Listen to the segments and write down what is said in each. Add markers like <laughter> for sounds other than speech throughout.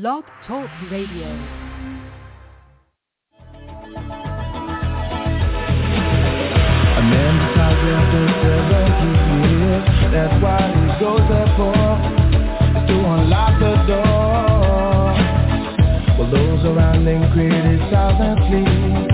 Blog Talk Radio. That's why he goes there for to unlock the door. Well, those around him criticize and flee.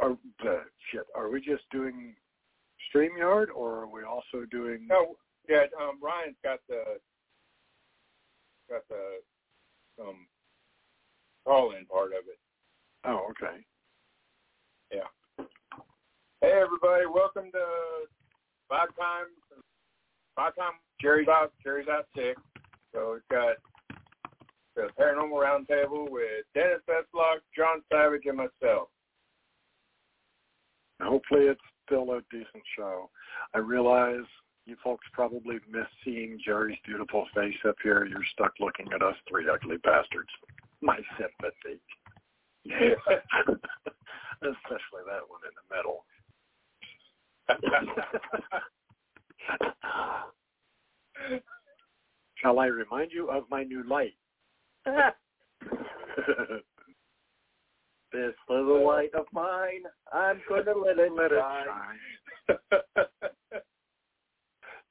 Are uh, shit? Are we just doing Streamyard, or are we also doing? No, yeah. Um, Ryan's got the got the um call-in part of it. Oh, okay. Yeah. Hey everybody, welcome to Vibe Time Vibe Time Geri's out Geri's out sick. So we've got the paranormal roundtable with Dennis Veslock, John Savage and myself. Hopefully, it's still a decent show. I realize you folks probably miss seeing Geri's beautiful face up here. You're stuck looking at us three ugly bastards. My sympathy. <laughs> Especially that one in the middle. <laughs> Shall I remind you of my new light? <laughs> This little light of mine, I'm gonna let it Let it shine. shine. <laughs>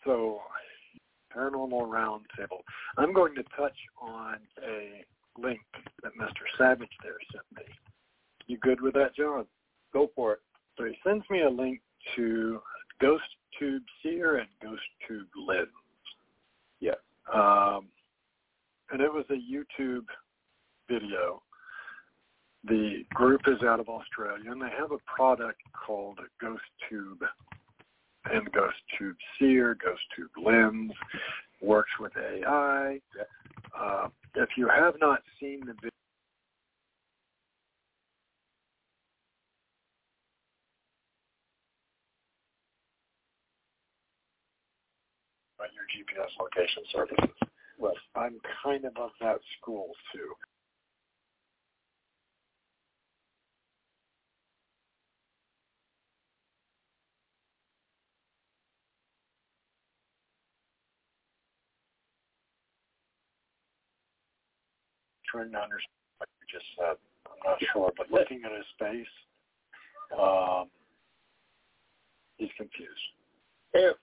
So, paranormal roundtable. I'm going to touch on a link that Mr. Savage there sent me. You good with that, John? Go for it. So he sends me a link to Ghost Tube Seer and Ghost Tube Lens. Yeah. Um, and it was a YouTube video. The group is out of Australia, and they have a product called Ghost Tube and Ghost Tube Seer, Ghost Tube Lens, works with AI. Uh, if you have not seen the video, your GPS location services. Well, I'm kind of of that school too. Trying to understand what you just said. I'm not sure, but looking at his face, um, he's confused. If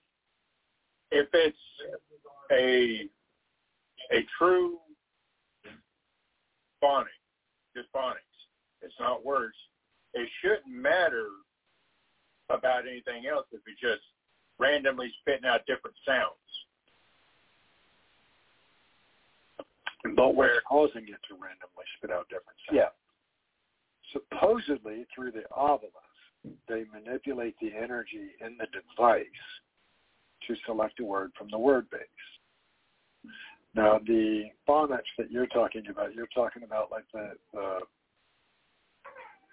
if it's a a true phonics, just phonics, it's not words. It shouldn't matter about anything else if it's just randomly spitting out different sounds. But what's causing it to randomly spit out different sounds? Yeah. Supposedly, through the Ovilus, they manipulate the energy in the device to select a word from the word base. Now, the phonics that you're talking about, you're talking about like the, the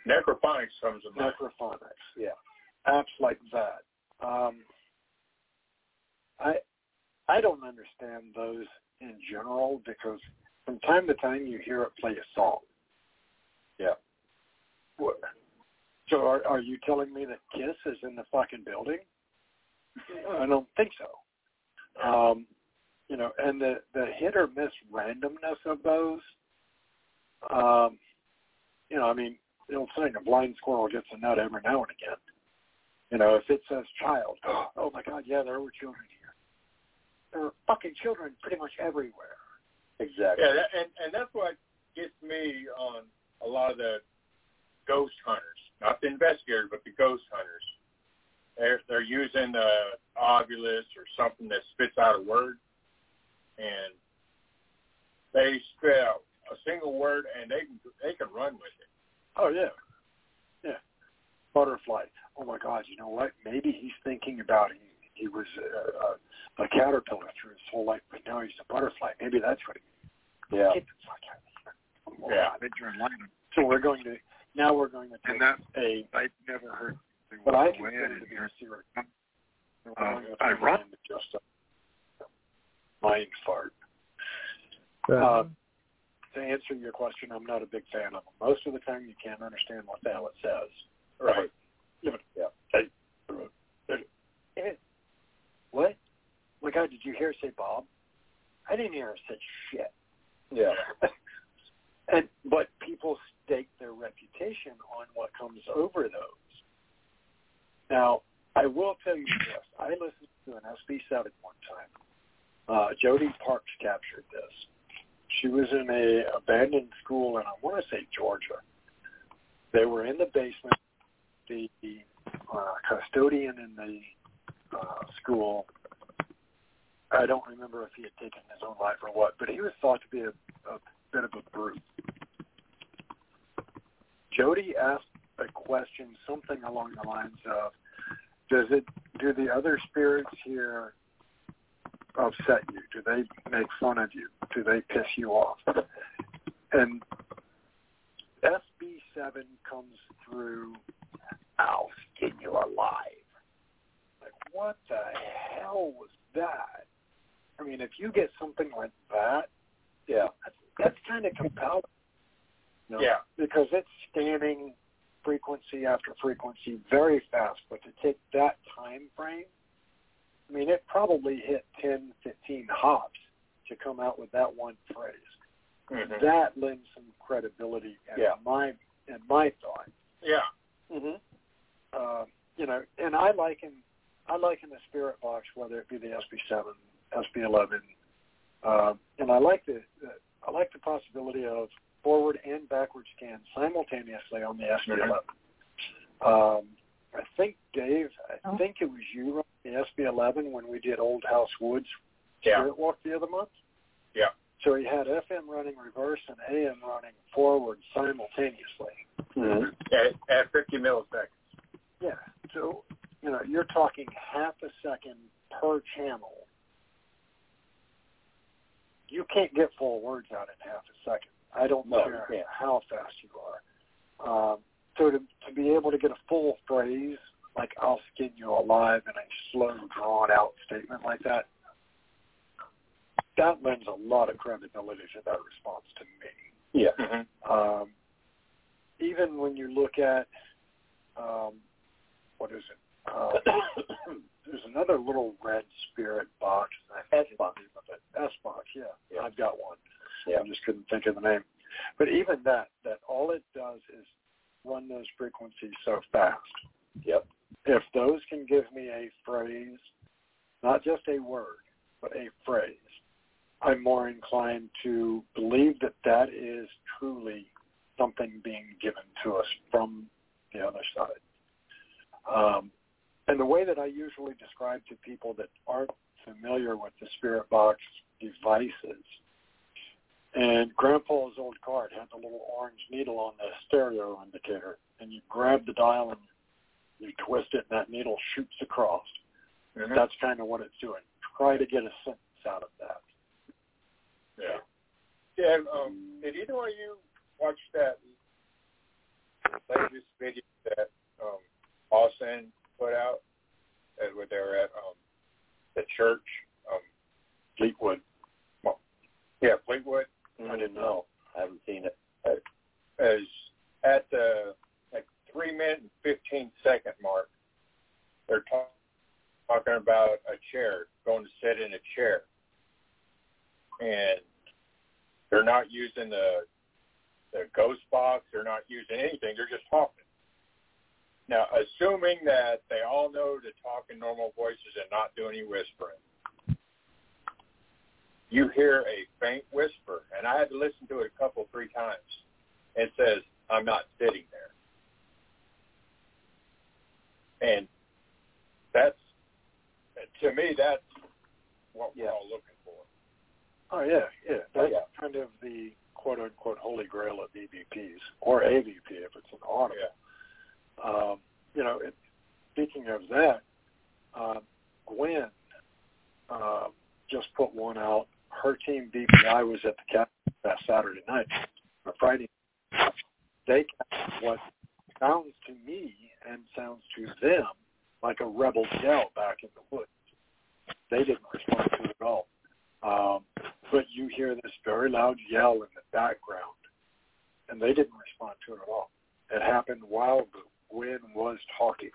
Necrophonics comes to mind. necrophonics, yeah, apps like that. Um, I I don't understand those in general because from time to time you hear it play a song. Yeah. What? So are, are you telling me that Kiss is in the fucking building? I don't think so. Um, you know, and the the hit or miss randomness of those. Um, you know, I mean, the old saying, a blind squirrel gets a nut every now and again. You know, if it says child, <gasps> oh my God, yeah, there were children here. There are fucking children pretty much everywhere. Exactly. Yeah, that, and and that's what gets me on a lot of the ghost hunters, not the investigators, but the ghost hunters. They're they're using the Ovilus or something that spits out a word, and they spit out a single word, and they can they can run with it. Oh yeah, yeah. Butterfly. Oh my God. You know what? Maybe he's thinking about he he was a, a, a caterpillar through his whole life, but now he's a butterfly. Maybe that's what he. Yeah. Get the fuck out of here. Yeah. Yeah. So we're going to now we're going to take And that a I never heard. what I way consider in to be a serious. Um, I run. Just a mind fart. Uh, Um, to answer your question, I'm not a big fan of them. Most of the time, you can't understand what the hell it says. Right. Yeah. Yeah. Hey, uh, What? My God, did you hear say Bob? I didn't hear her say shit. Yeah. <laughs> and but people stake their reputation on what comes over those. Now, I will tell you this: I listened to an SB7 one time. Uh, Jody Parks captured this. She was in a abandoned school, and I want to say Georgia. They were in the basement. The uh, custodian in the uh, school I don't remember if he had taken his own life or what, but he was thought to be a, a bit of a brute. Jody asked a question, something along the lines of, "Does it? Do the other spirits here upset you? Do they make fun of you? Do they piss you off?" And SB7 comes through. I'll skin you alive. Like, what the hell was that? I mean, if you get something like that, Yeah. that's, that's kind of compelling. You know, Yeah. Because it's scanning frequency after frequency very fast, but to take that time frame, I mean, it probably hit 10, 15 hops to come out with that one phrase. Mhm. That lends some credibility in Yeah. my in my thought. Yeah. Mm-hmm. Uh, you know, and I liken I liken the spirit box, whether it be the SB7, SB11, uh, and I like the, the I like the possibility of forward and backward scan simultaneously on the SB11. Um, I think Dave, I Oh. think it was you on the SB11 when we did Old House Woods Yeah. Spirit Walk the other month. Yeah. So he had FM running reverse and AM running forward simultaneously. Mm-hmm. At, at 50 milliseconds. Yeah. So, you know, you're talking half a second per channel. You can't get full words out in half a second. I don't No, care you how fast you are. Um, so to, to be able to get a full phrase, like I'll skin you alive in a slow, drawn out statement like that, that lends a lot of credibility to that response to me Yeah. Mm-hmm. um, even when you look at um, what is it? <coughs> <coughs> Uh, there's another little red spirit box. S box. S box. Yeah, Yeah. I've got one. Yeah. I just couldn't think of the name. But even that, that all it does is run those frequencies so fast. Yep. If those can give me a phrase, not just a word, but a phrase, I'm more inclined to believe that that is truly something being given to us from the other side. Um, and the way that I usually describe to people that aren't familiar with the Spirit Box devices, and Grandpa's old card had the little orange needle on the stereo indicator, and you grab the dial and you twist it, and that needle shoots across. Mhm. That's kind of what it's doing. Try to get a sentence out of that. Yeah. Yeah. Um, did either one of you watch that latest video that um, Austin put out as where they were at um, the church, um, Fleetwood. Well, yeah, Fleetwood. Mm-hmm. I didn't know. I haven't seen it. As at the like three minute and fifteen second mark, they're talk, talking about a chair going to sit in a chair, and they're not using the the ghost box. They're not using anything. They're just talking. Now, assuming that they all know to talk in normal voices and not do any whispering, you hear a faint whisper, and I had to listen to it a couple, three times. It says, "I'm not sitting there," and that's to me that's what we're all looking for. Oh yeah, yeah. Oh, That's yeah. kind of the quote unquote holy grail of EVPs or AVP if it's an audible. Yeah. Um, you know, it, speaking of that, uh, Gwen uh, just put one out. Her team BPI was at the cap last Saturday night or Friday. They what sounds to me and sounds to them like a rebel yell back in the woods. They didn't respond to it at all. Um, but you hear this very loud yell in the background, and they didn't respond to it at all. It happened while Gwen was talking,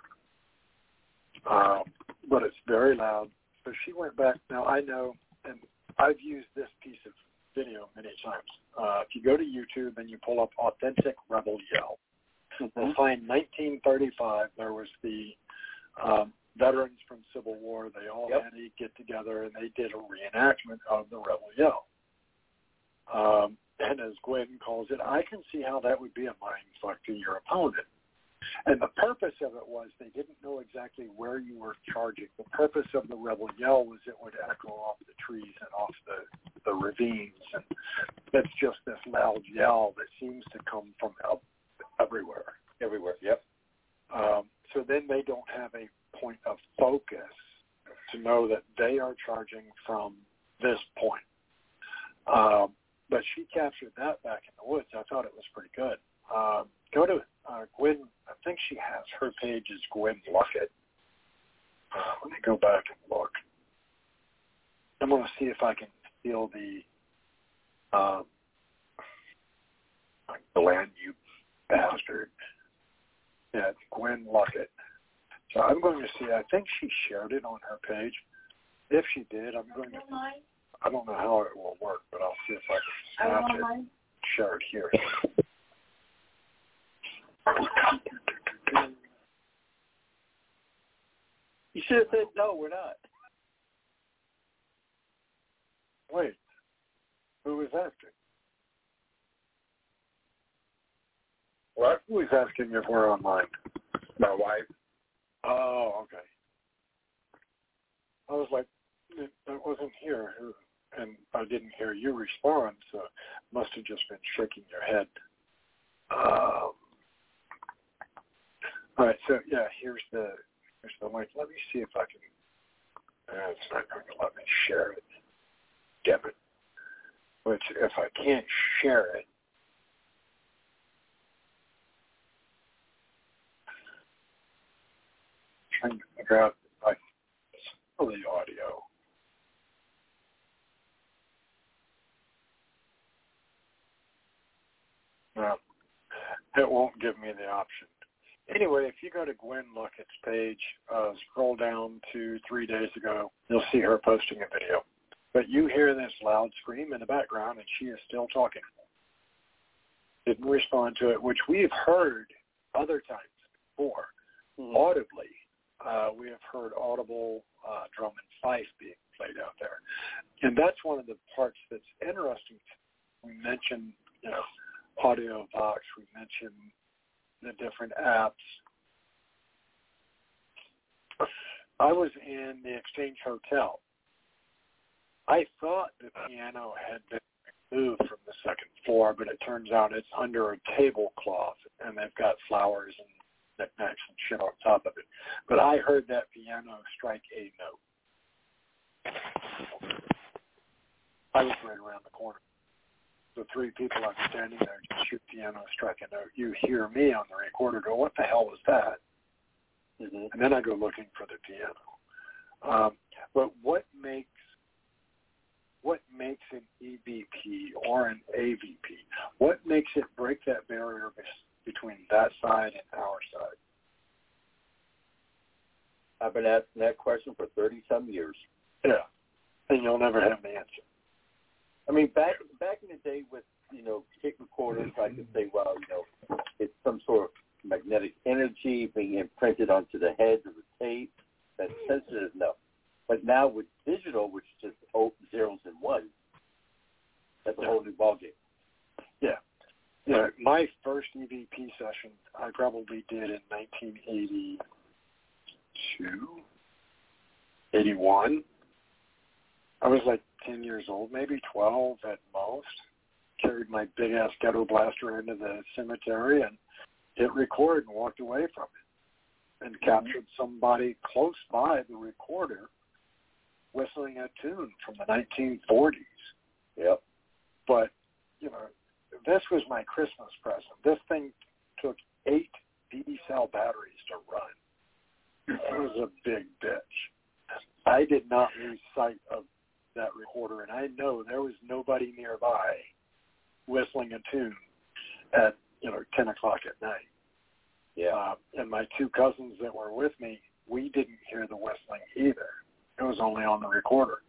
um, but it's very loud. So she went back. Now I know, and I've used this piece of video many times. Uh, if you go to YouTube and you pull up "authentic rebel yell," you'll find 1935. There was the um, veterans from Civil War. They all Yep. had a get together and they did a reenactment of the rebel yell. Um, and as Gwen calls it, I can see how that would be a mind fuck to your opponent. And the purpose of it was they didn't know exactly where you were charging. The purpose of the rebel yell was it would echo off the trees and off the, the ravines. And it's just this loud yell that seems to come from out everywhere. Everywhere. Yep. Um, so then they don't have a point of focus to know that they are charging from this point. Um, but she captured that back in the woods. I thought it was pretty good. Um, go to uh, Gwen. I think she has her page is Gwen Luckett. Uh, let me go back and look. I'm going to see if I can steal the um, Glenn, you bastard. Yeah, Gwen Luckett. So I'm going to see. I think she shared it on her page. If she did, I'm going to. I don't know how it will work, but I'll see if I can snatch it, share it here. You should have said no. We're not. Wait, who is asking? What? Who is asking if we're online? My wife. Oh, okay. I was like, it, it wasn't here, and I didn't hear you respond, so must have just been shaking your head. Um, all right, so yeah, here's the here's the link. Let me see if I can. Uh, it's not going to let me share it. Damn it. Which, if I can't share it, I'm trying to figure out if I can the audio. No, it won't give me the option. Anyway, if you go to Gwen Luckett's page, uh, scroll down to three days ago, you'll see her posting a video. But you hear this loud scream in the background, and she is still talking. Didn't respond to it, which we've heard other times before, audibly. Uh, we have heard audible uh, drum and fife being played out there, and that's one of the parts that's interesting. We mentioned, you know, Audio Box. We mentioned the different apps. I was in the Exchange Hotel. I thought the piano had been removed from the second floor, but it turns out it's under a tablecloth, and they've got flowers and knickknacks and shit on top of it. But I heard that piano strike a note. I was right around the corner. The three people I'm standing there shoot piano, strike a note. You hear me on the recorder go, what the hell was that? Mm-hmm. And then I go looking for the piano. Um, but what makes what makes an EVP or an AVP? What makes it break that barrier between that side and our side? I've been asking that question for thirty some years. Yeah. and you'll never have the answer. I mean, back back in the day with you know tape recorders, I could say, well, you know, it's some sort of magnetic energy being imprinted onto the heads of the tape that's sensitive enough. But now with digital, which is just zeros and ones, that's a Yeah. whole new ballgame. Yeah. Yeah, my first EVP session I probably did in 1982, 81. I was like 10 years old, maybe 12 at most. Carried my big ass ghetto blaster into the cemetery and hit record and walked away from it and mm-hmm. captured somebody close by the recorder whistling a tune from the 1940s Yep. but you know, this was my Christmas present. This thing took eight D cell batteries to run. It was a big bitch. I did not lose sight of that recorder, and I know there was nobody nearby whistling a tune at you know ten o'clock at night. Yeah. Uh, and my two cousins that were with me, we didn't hear the whistling either. It was only on the recorder.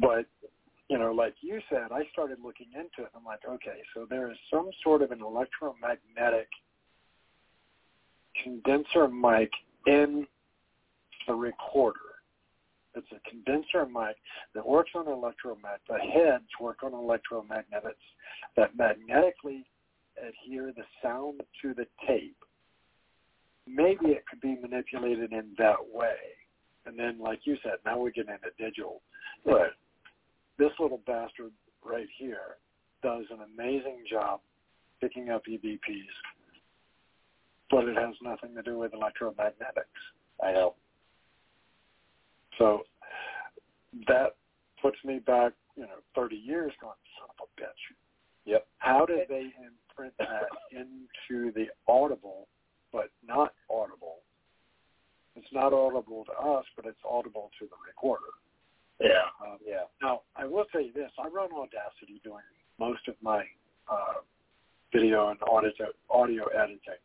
But you know, like you said, I started looking into it. I'm like, okay, so there is some sort of an electromagnetic condenser mic in the recorder. It's a condenser mic that works on electromagnet. The heads work on electromagnets that magnetically adhere the sound to the tape. Maybe it could be manipulated in that way. And then, like you said, now we get into digital. Right. This little bastard right here does an amazing job picking up EVPs, but it has nothing to do with electromagnetics. I know. So that puts me back, you know, 30 years going, son of a bitch. Yep. How did they imprint that into the audible, but not audible? It's not audible to us, but it's audible to the recorder. Yeah. Um, Yeah. now, I will tell you this. I run Audacity doing most of my uh, video and audio, audio editing.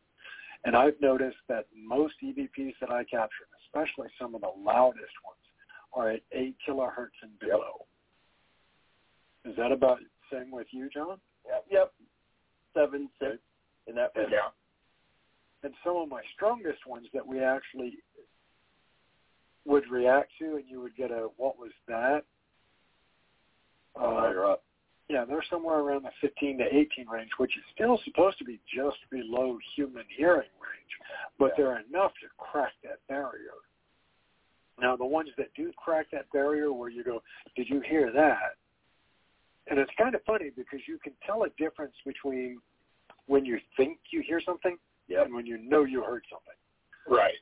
And I've noticed that most EVPs that I capture, especially some of the loudest ones, are at 8 kilohertz and below. Is that about the same with you, John? Yep. Yep. Seven, six, in that range. Yeah. And some of my strongest ones that we actually would react to and you would get a, what was that? Uh, higher up. Yeah, they're somewhere around the 15 to 18 range, which is still supposed to be just below human hearing range, but Yeah. they're enough to crack that barrier. Now, the ones that do crack that barrier where you go, did you hear that? And it's kind of funny because you can tell a difference between when you think you hear something Yep. and when you know you heard something. Right.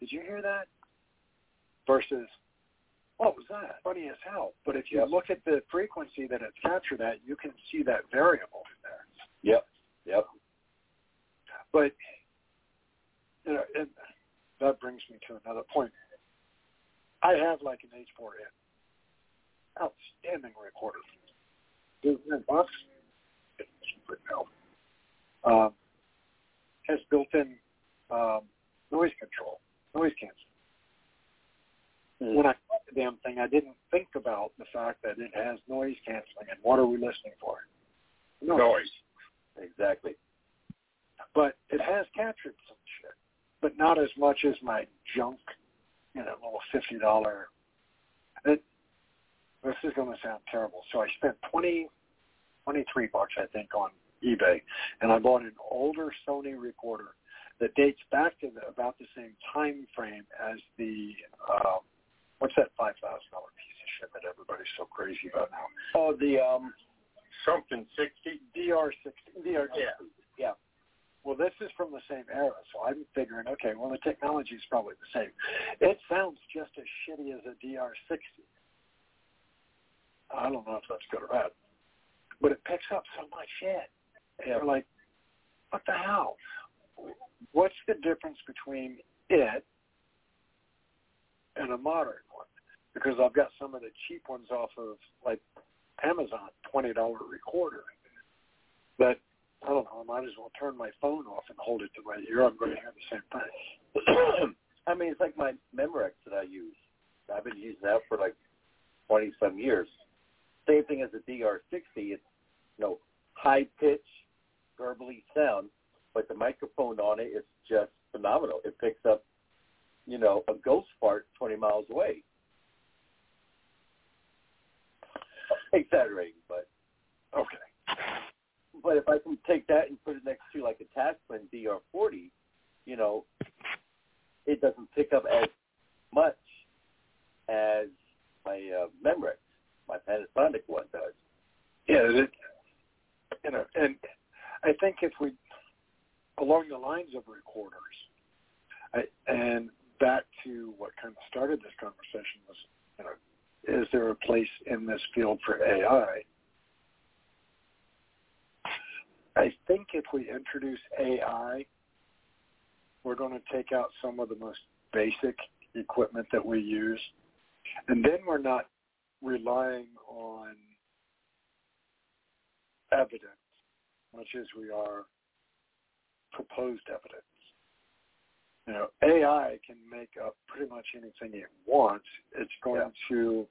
Did you hear that? Versus, what was that? Funny as hell. But if you Yep. look at the frequency that it's captured at, you can see that variable in there. Yep. Yep. But you know, and that brings me to another point. I have like an H4n, outstanding recorder. Hundred bucks. It's cheaper now. Um, has built-in um, noise control, noise canceling. Hmm. When I bought the damn thing, I didn't think about the fact that it has noise canceling. And what are we listening for? Noise. Exactly. but it has captured some shit, but not as much as my junk, you know, little fifty dollar. This is going to sound terrible. So I spent twenty, twenty three bucks, I think, on eBay, and I bought an older Sony recorder that dates back to the, about the same time frame as the um, what's that five thousand dollar piece of shit that everybody's so crazy about now? Oh, the um. Something 60. DR sixty, DR Yeah. Yeah. Well, this is from the same era, so I'm figuring, okay, well, the technology is probably the same. It sounds just as shitty as a DR60. I don't know if that's good or bad, but it picks up so much shit. And you're like, what the hell? What's the difference between it and a modern one? Because I've got some of the cheap ones off of like Amazon, twenty dollar recorder. That I don't know. I might as well turn my phone off and hold it to my ear. I'm going to hear the same thing. <clears throat> I mean, it's like my Memorex that I use. I've been using that for like 20 20 some years. Same thing as the DR60. It's you know high pitch, gurgly sound, but the microphone on it is just phenomenal. It picks up you know a ghost fart 20 miles away. <laughs> Exaggerating, but Okay. But if I can take that and put it next to like a Tascam DR40, you know, it doesn't pick up as much as my uh, Memorex, my Panasonic one does. Yeah, it, you know, and I think if we, along the lines of recorders, I, and back to what kind of started this conversation was, you know, is there a place in this field for AI? I think if we introduce AI, we're going to take out some of the most basic equipment that we use, and then we're not relying on evidence much as we are proposed evidence. You know, AI can make up pretty much anything it wants. It's going Yeah. to,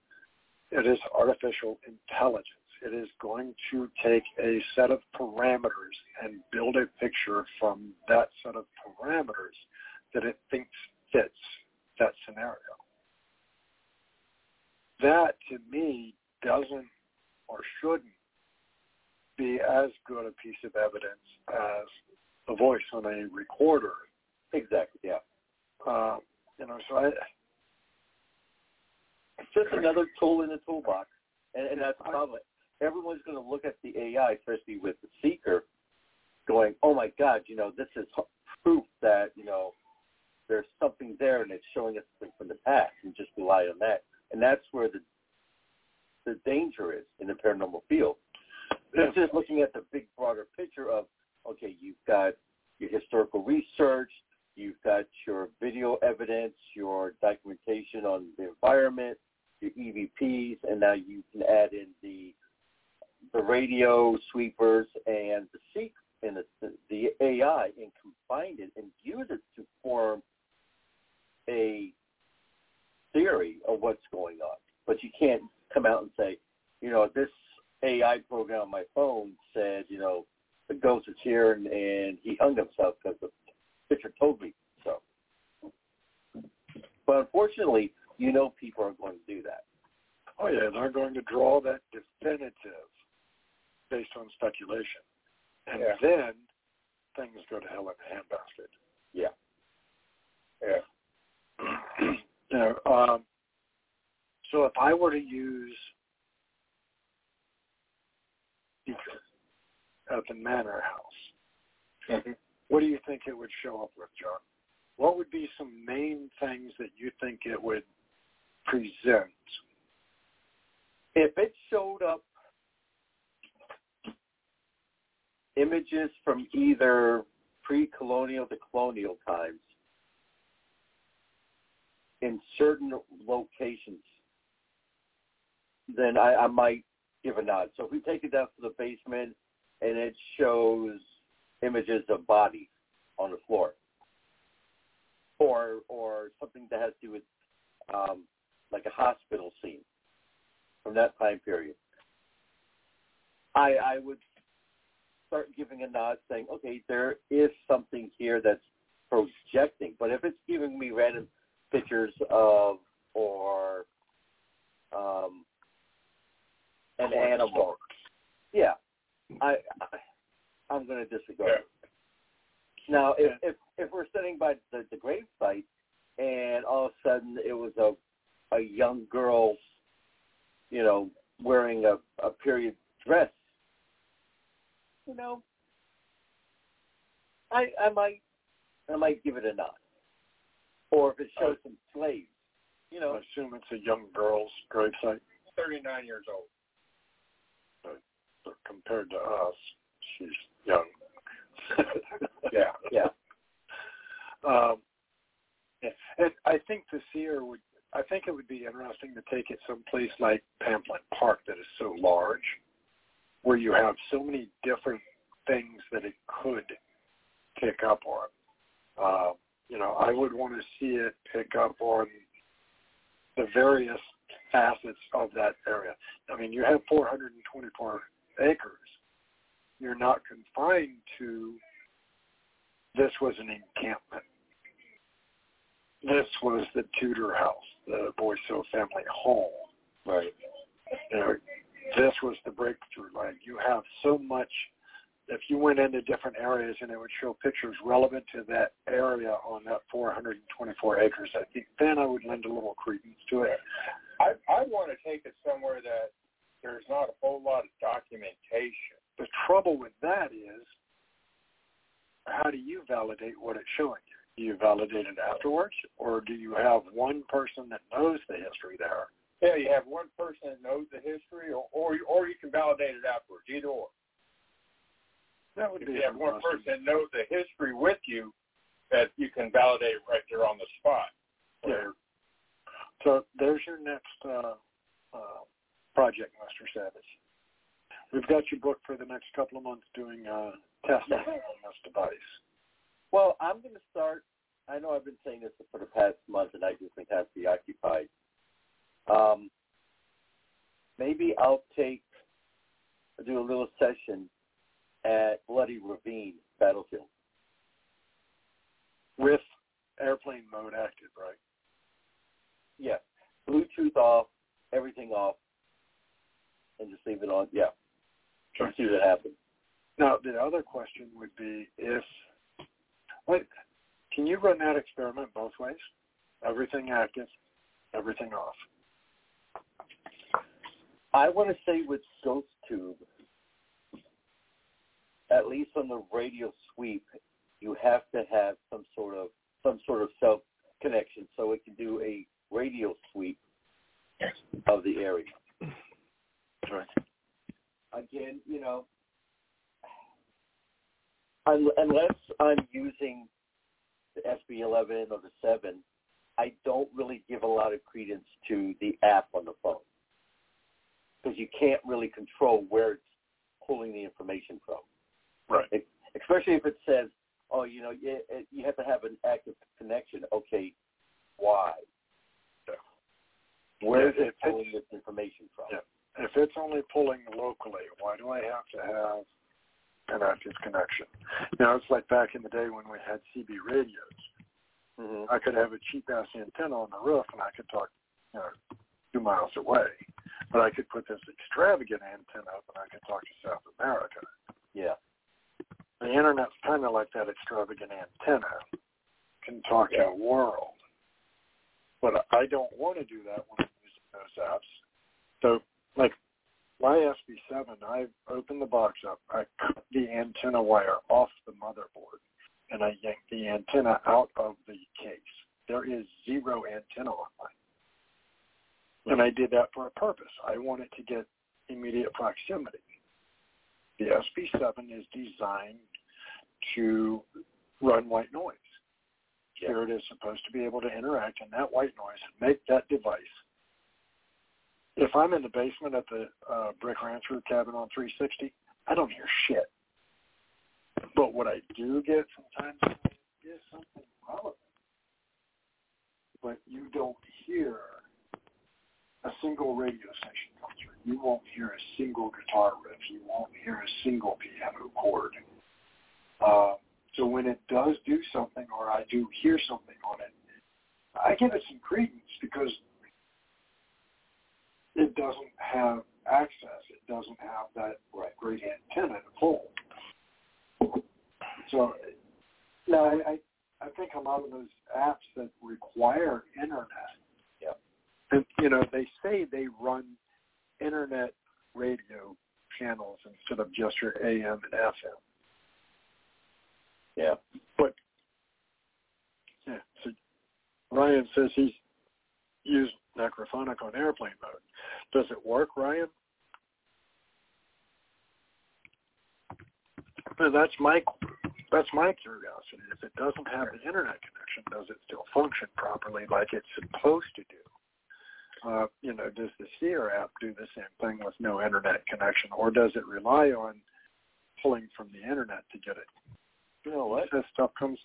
it is artificial intelligence. It is going to take a set of parameters and build a picture from that set of parameters that it thinks fits that scenario. That to me doesn't or shouldn't be as good a piece of evidence as a voice on a recorder. Exactly. Yeah. Uh, you know, so I, It's just another tool in the toolbox, and, and that's problem. Everyone's going to look at the AI, especially with the seeker, going, "Oh my God, you know, this is proof that you know there's something there, and it's showing us something from the past, and just rely on that." And that's where the the danger is in the paranormal field. It's just looking at the big, broader picture of, okay, you've got your historical research, you've got your video evidence, your documentation on the environment, your EVPs, and now you can add in the the radio sweepers and the seek and the, the AI and combine it and use it to form a theory of what's going on. But you can't come out and say, you know, this AI program on my phone said, you know, the ghost is here and, and he hung himself because the picture told me so. But unfortunately, you know people are going to do that. oh yeah, they're going to draw that definitive based on speculation, and Yeah. then things go to hell in a handbasket. Yeah. Yeah. <clears throat> you know, um, so if I were to use speaker at the Manor House, what do you think it would show up with, John? What would be some main things that you think it would present? If it showed up images from either pre-colonial to colonial times in certain locations, then I, I might give a nod. So if we take it down to the basement and it shows images of bodies on the floor, or or something that has to do with um, like a hospital scene from that time period, I I would start giving a nod, saying, okay, there is something here that's projecting. But if it's giving me random pictures of or um, an animal, yeah, I, I I'm going to disregard. it. Now, if, if if we're sitting by the, the grave site and all of a sudden it was a a young girl, you know, wearing a, a period dress, you know, I I might I might give it a nod. Or if it shows some slaves, you know. I assume it's a young girl's gravesite. 39 years old. But compared to us, she's young. <laughs> Yeah. yeah, Um. And I think the seer would. I think it would be interesting to take it someplace like Pamplin Park that is so large, where you have so many different things that it could pick up on. Uh, you know, I would want to see it pick up on the various facets of that area. I mean, you have 424 acres. You're not confined to this was an encampment. This was the Tudor house, the Boisseau family home. Right. You know, this was the breakthrough line. You have so much. If you went into different areas and it would show pictures relevant to that area on that 424 acres, I think then I would lend a little credence to it. I I want to take it somewhere that there's not a whole lot of documentation. The trouble with that is, how do you validate what it's showing you? Do you validate it afterwards, or do you have one person that knows the history there? Yeah, you have one person that knows the history, or or, or you can validate it afterwards. Either or. That would If be you have one person that knows the history with you, that you can validate right there on the spot. Yeah. So there's your next uh, uh, project, Mr. Savage. We've got you booked for the next couple of months doing uh, testing on this device. Well, I'm going to start. I know I've been saying this for the past month, and I've just been kind of preoccupied. Um, maybe I'll take do a little session at Bloody Ravine Battlefield. with airplane mode active, right? Yeah, Bluetooth off, everything off, and just leave it on. Yeah, Try and see what happens. Now, the other question would be if, wait, can you run that experiment both ways? Everything active, everything off. I want to say with Ghost Tube, at least on the radio sweep, you have to have some sort of some sort of self connection so it can do a radio sweep of the area. Right. Again, you know, unless I'm using the SB11 or the 7, I don't really give a lot of credence to the app on the phone because you can't really control where it's pulling the information from. Right. It- especially if it says, "Oh, you know, you, you have to have an active connection." Okay, why? Yeah. Where is Yeah, it pulling this information from? Yeah. If it's only pulling locally, why do I have to have an active connection? Now, it's like back in the day when we had CB radios. hmm I could have a cheap ass antenna on the roof and I could talk, you know, two miles away. But I could put this extravagant antenna up and I could talk to South America. Yeah. The internet's kind of like that extravagant antenna. Can talk to the world. But I don't want to do that when I'm using those apps. So, like my SB7, I opened the box up. I cut the antenna wire off the motherboard, and I yanked the antenna out of the case. There is zero antenna on mine. And I did that for a purpose. I wanted to get immediate proximity. The SB7 is designed to run white noise. Here it is supposed to be able to interact in that white noise and make that device. If I'm in the basement at the uh, Brick Rancher cabin on 360, I don't hear shit. But what I do get sometimes is something relevant. But you don't hear a single radio station come through. You won't hear a single guitar riff. You won't hear a single piano chord. Uh, so when it does do something or I do hear something on it, I give it some credence because it doesn't have access. It doesn't have that great antenna to pull. So now I, I think a lot of those apps that require internet. And you know they say they run internet radio channels instead of just your AM and FM. Yeah. But yeah, so Ryan says he's used Necrophonic on airplane mode. Does it work, Ryan? That's my that's my curiosity. If it doesn't have the internet connection, does it still function properly like it's supposed to do? Uh, you know, does the Seer app do the same thing with no internet connection, or does it rely on pulling from the internet to get it? You know what? That stuff comes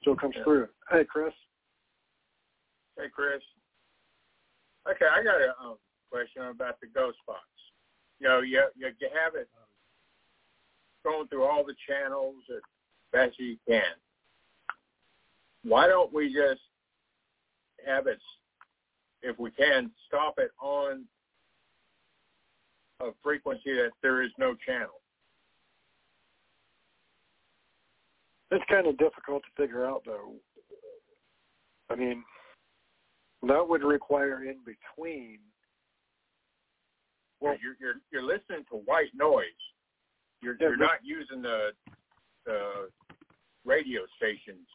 still comes through. Hey, Chris. Hey, Chris. Okay, I got a um, question about the ghost box. You know, you you, you have it going through all the channels as best you can. Why don't we just have it, if we can, stop it on a frequency that there is no channel? It's kind of difficult to figure out, though. I mean, that would require in between. Well, you're you're you're listening to white noise. You're Yeah, you're not using the the radio stations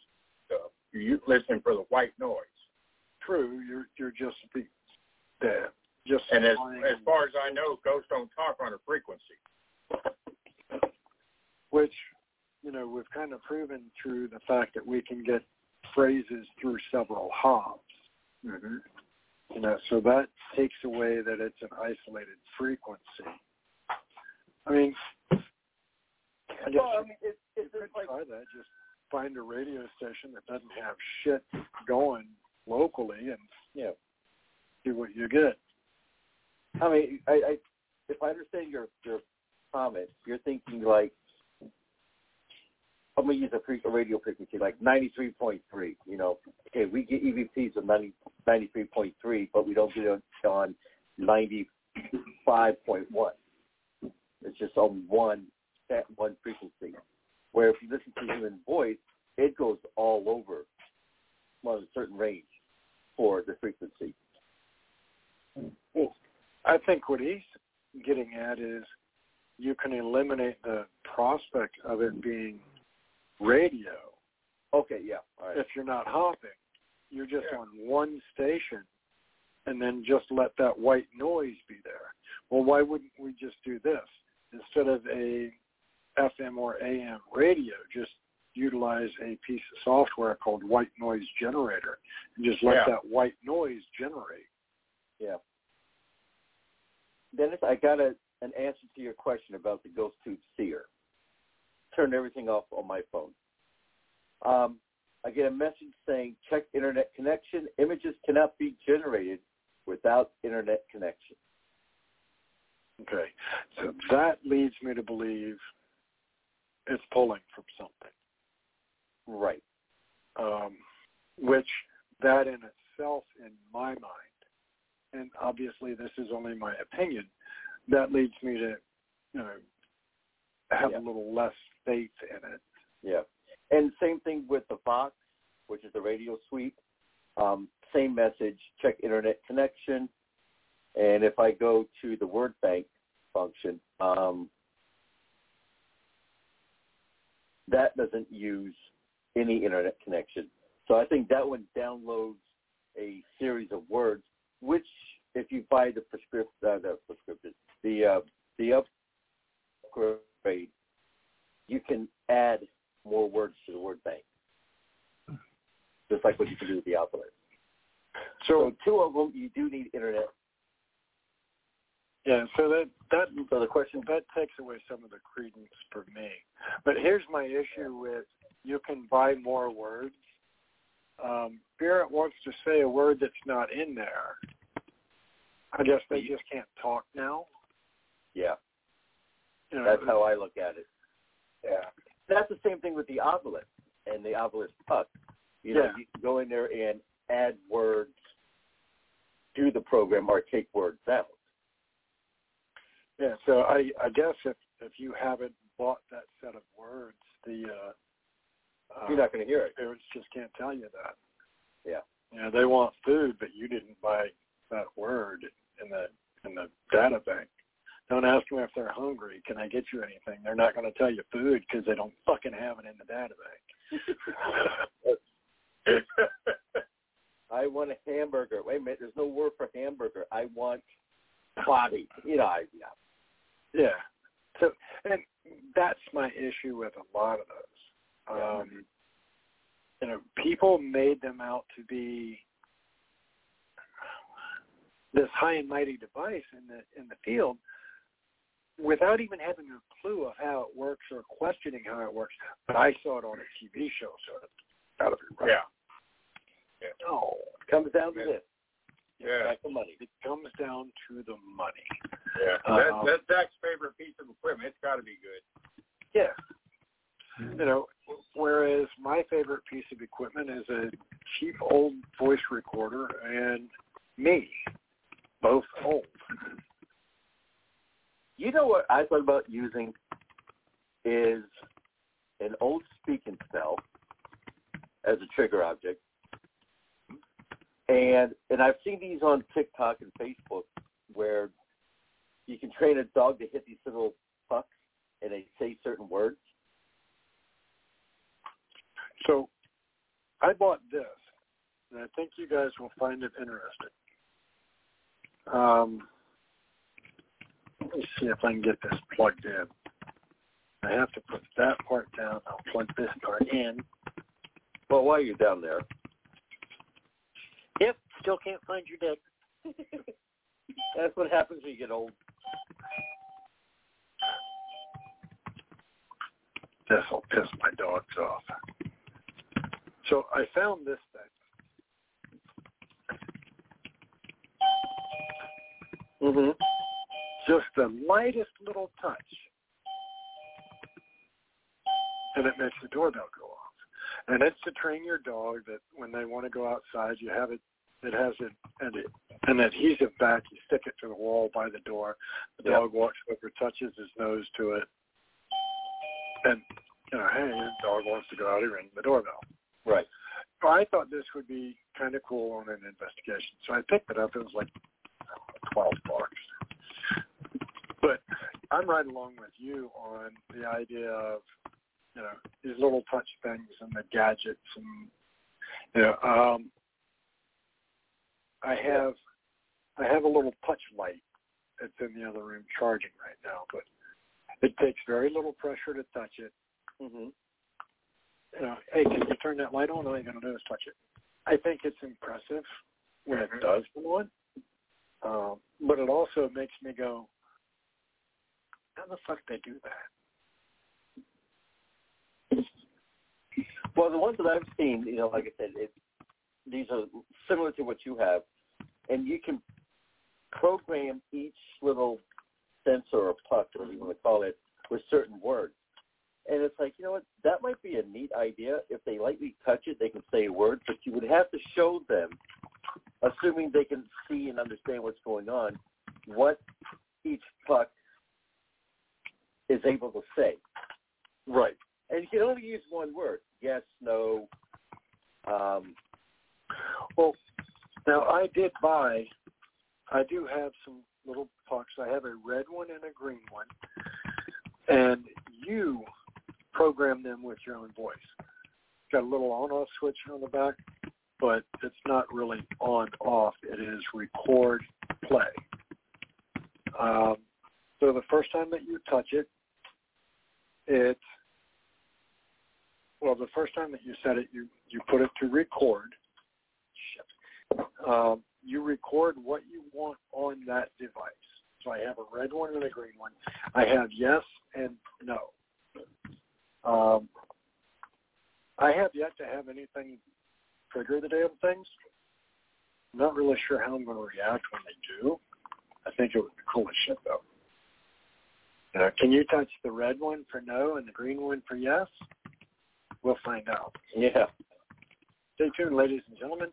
stuff. You're listening for the white noise. True, you're you're just the, the just And as as far as I know, ghosts don't talk on a frequency. which you know we've kind of proven through the fact that we can get phrases through several hops. Mm-hmm. You know, so that takes away that it's an isolated frequency. I mean, I guess Well, I you mean, it's it's could like try that. Just find a radio station that doesn't have shit going locally and yeah. see what you get. I mean, I, I if I understand your your comment, you're thinking like I'm gonna use a, fre- a radio frequency like 93.3. You know, okay, we get EVPs of 90, 93.3, but we don't get it on 95.1. It's just on one that one frequency. Where if you listen to human voice, it goes all over well, a certain range for the frequency. Well, I think what he's getting at is you can eliminate the prospect of it being radio Okay, yeah, all right. if you're not hopping. You're just Yeah. on one station and then just let that white noise be there. Well, why wouldn't we just do this? Instead of a FM or AM radio, just utilize a piece of software called White Noise Generator and just let Yeah. that white noise generate. Yeah. Dennis, I got a, an answer to your question about the Ghost Tube Seer. Turned everything off on my phone. Um, I get a message saying, check internet connection. Images cannot be generated without internet connection. Okay. So that leads me to believe it's pulling from something. Right. um, which that in itself, in my mind, and obviously this is only my opinion, that leads me to, you know, have Yeah. a little less faith in it. Yeah. And same thing with the Vox, which is the radio sweep. Um, same message, check internet connection. And if I go to the word bank function, um, that doesn't use any internet connection. So I think that one downloads a series of words, which if you buy the prescription, uh, the prescription, the uh, the upgrade, you can add more words to the word bank, just like what you can do with the alphabet. So So two of them, you do need internet. yeah, so that that So the question, that takes away some of the credence for me. But here's my issue with you can buy more words. Um, Barrett wants to say a word that's not in there. I guess they just can't talk now. yeah, You know, that's how I look at it. Yeah. That's the same thing with the obelisk and the obelisk puck. You know, Yeah. you can go in there and add words to the program or take words out. Yeah, so I I guess if if you haven't bought that set of words, the uh, uh You're not going to hear it. parents just can't tell you that. Yeah. You know, they want food, but you didn't buy that word in the in the data bank. Don't ask them if they're hungry. Can I get you anything? They're not going to tell you food because they don't fucking have it in the data bank. <laughs> I want a hamburger. Wait a minute, there's no word for hamburger. I want body. You know, I, yeah. Yeah. So, and that's my issue with a lot of those. Yeah. Um, you know, people made them out to be this high and mighty device in the in the field without even having a clue of how it works or questioning how it works. But I saw it on a TV show, so it's got to be right. yeah. Oh, it Comes down to Yeah. this. Yeah. Back to money. It comes down to the money. Yeah. Um, That's that's Zach's favorite piece of equipment. It's got to be good. Yeah. You know, whereas my favorite piece of equipment is a cheap old voice recorder and me, both old. You know what I thought about using is an old speaking spell as a trigger object. And and I've seen these on TikTok and Facebook where you can train a dog to hit these little pucks and they say certain words. So I bought this, and I think you guys will find it interesting. Um, let me see if I can get this plugged in. I have to put that part down. I'll plug this part in. Well, while you're down there, Yep, still can't find your dick. <laughs> that's what happens when you get old. This will piss my dogs off. So I found this thing. Mm-hmm. Just the lightest little touch. And it makes the doorbell go off. And it's to train your dog that when they want to go outside, you have it, it has it, and it, an adhesive back. You stick it to the wall by the door. The Yep. dog walks over, touches his nose to it. And, you know, hey, the dog wants to go out, he rings the doorbell. Right. So I thought this would be kind of cool on an investigation. So I picked it up. It was like twelve bucks. But I'm right along with you on the idea of you know these little touch things and the gadgets and you know um, I have I have a little touch light that's in the other room charging right now, but it takes very little pressure to touch it Mm-hmm. You know, hey, can you turn that light on? All you're going to do is touch it. I think it's impressive when it does come on, um, but it also makes me go, how the fuck they do that? Well, the ones that I've seen, you know, like I said, it, these are similar to what you have, and you can program each little sensor or puck, whatever you want to call it, with certain words. And it's like, you know what, that might be a neat idea. If they lightly touch it, they can say a word, but you would have to show them, assuming they can see and understand what's going on, what each puck is able to say. Right. And you can only use one word, yes, no. Um, Well, now I did buy, I do have some little pucks. I have a red one and a green one, and you program them with your own voice. Got a little on-off switch on the back, but it's not really on-off. It is record play. Um, so the first time that you touch it, it well, the first time that you set it, you you put it to record. Um, you record what you want on that device. So I have a red one and a green one. I have yes and no. Um, I have yet to have anything trigger the damn things. I'm not really sure how I'm going to react when they do. I think it would be cool as shit though. Uh, can you touch the red one for no and the green one for yes? We'll find out. yeah. Stay tuned, ladies and gentlemen.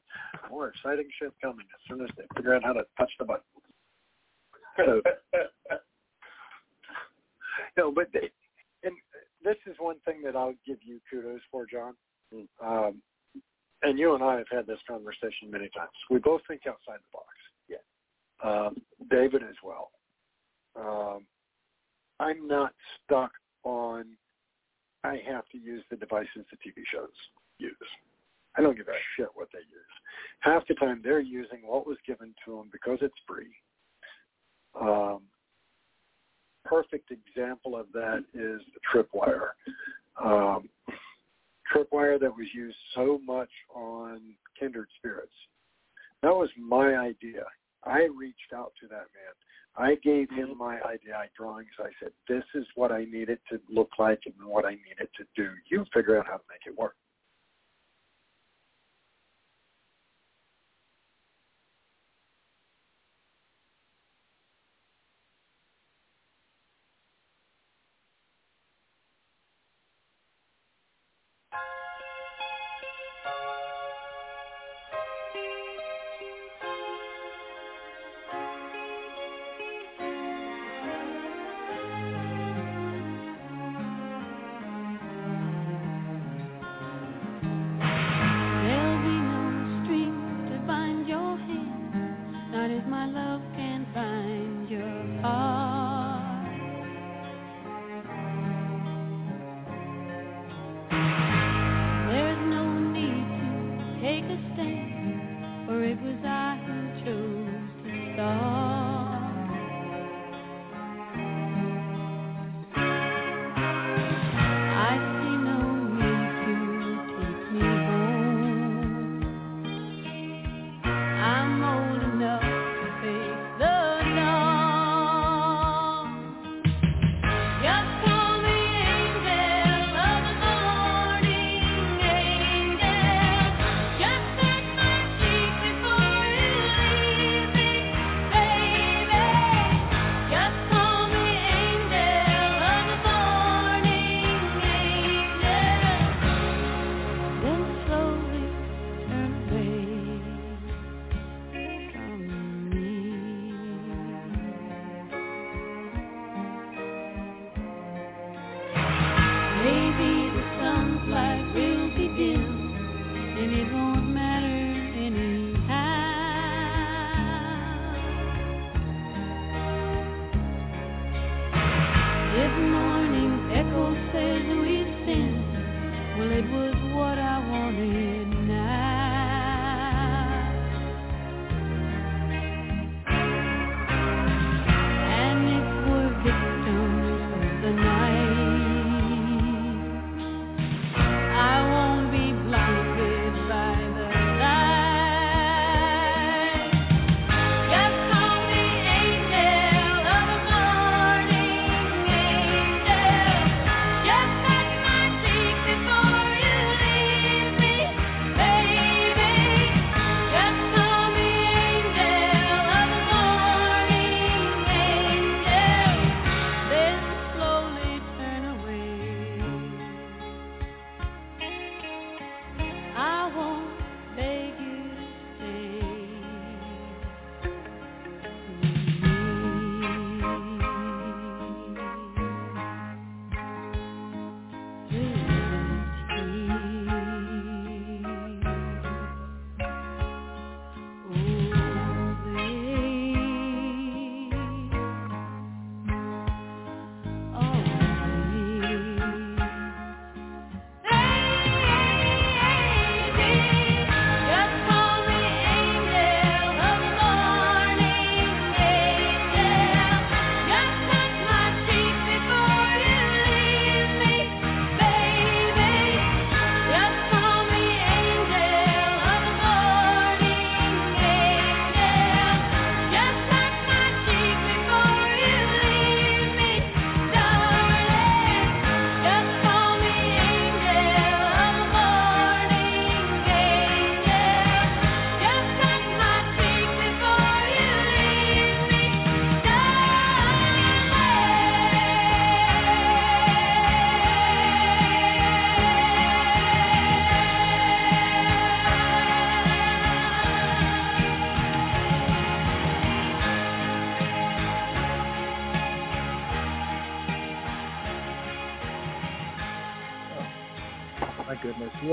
More exciting shit coming as soon as they figure out how to touch the button. <laughs> So, <laughs> no, but they, this is one thing that I'll give you kudos for, John. Um, and you and I have had this conversation many times. We both think outside the box. Yeah. Um, David as well. Um, I'm not stuck on. I have to use the devices the TV shows use. I don't give a shit what they use. Half the time they're using what was given to them because it's free. Um, perfect example of that is the tripwire. Um, tripwire that was used so much on Kindred Spirits. That was my idea. I reached out to that man. I gave him my IDI drawings. I said, this is what I need it to look like and what I need it to do. You figure out how to make it work.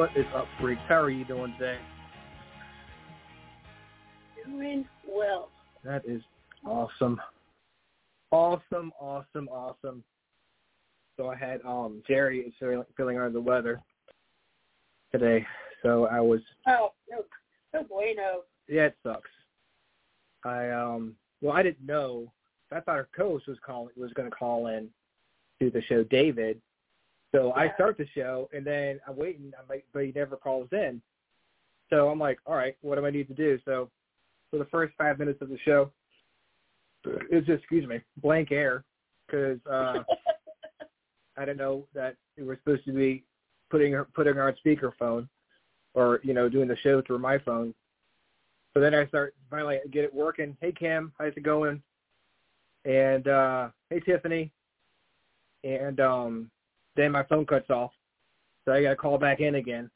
What is up, freaks? How are you doing today? Doing well. That is awesome. Awesome, awesome, awesome. So I had um Geri is feeling under the weather today. So I was Oh, no no bueno. Yeah, it sucks. I um well I didn't know I thought our co-host was calling was gonna call in to the show David so. I start the show, and then I'm waiting, I'm like, but he never calls in. So I'm like, all right, what do I need to do? So for the first five minutes of the show, it's just, excuse me, blank air because uh, <laughs> I didn't know that we were supposed to be putting her putting her on speakerphone or you know doing the show through my phone. So then I start finally get it working. Hey Kim, how's it going? And uh, hey Tiffany. And um, then my phone cuts off. So I got to call back in again.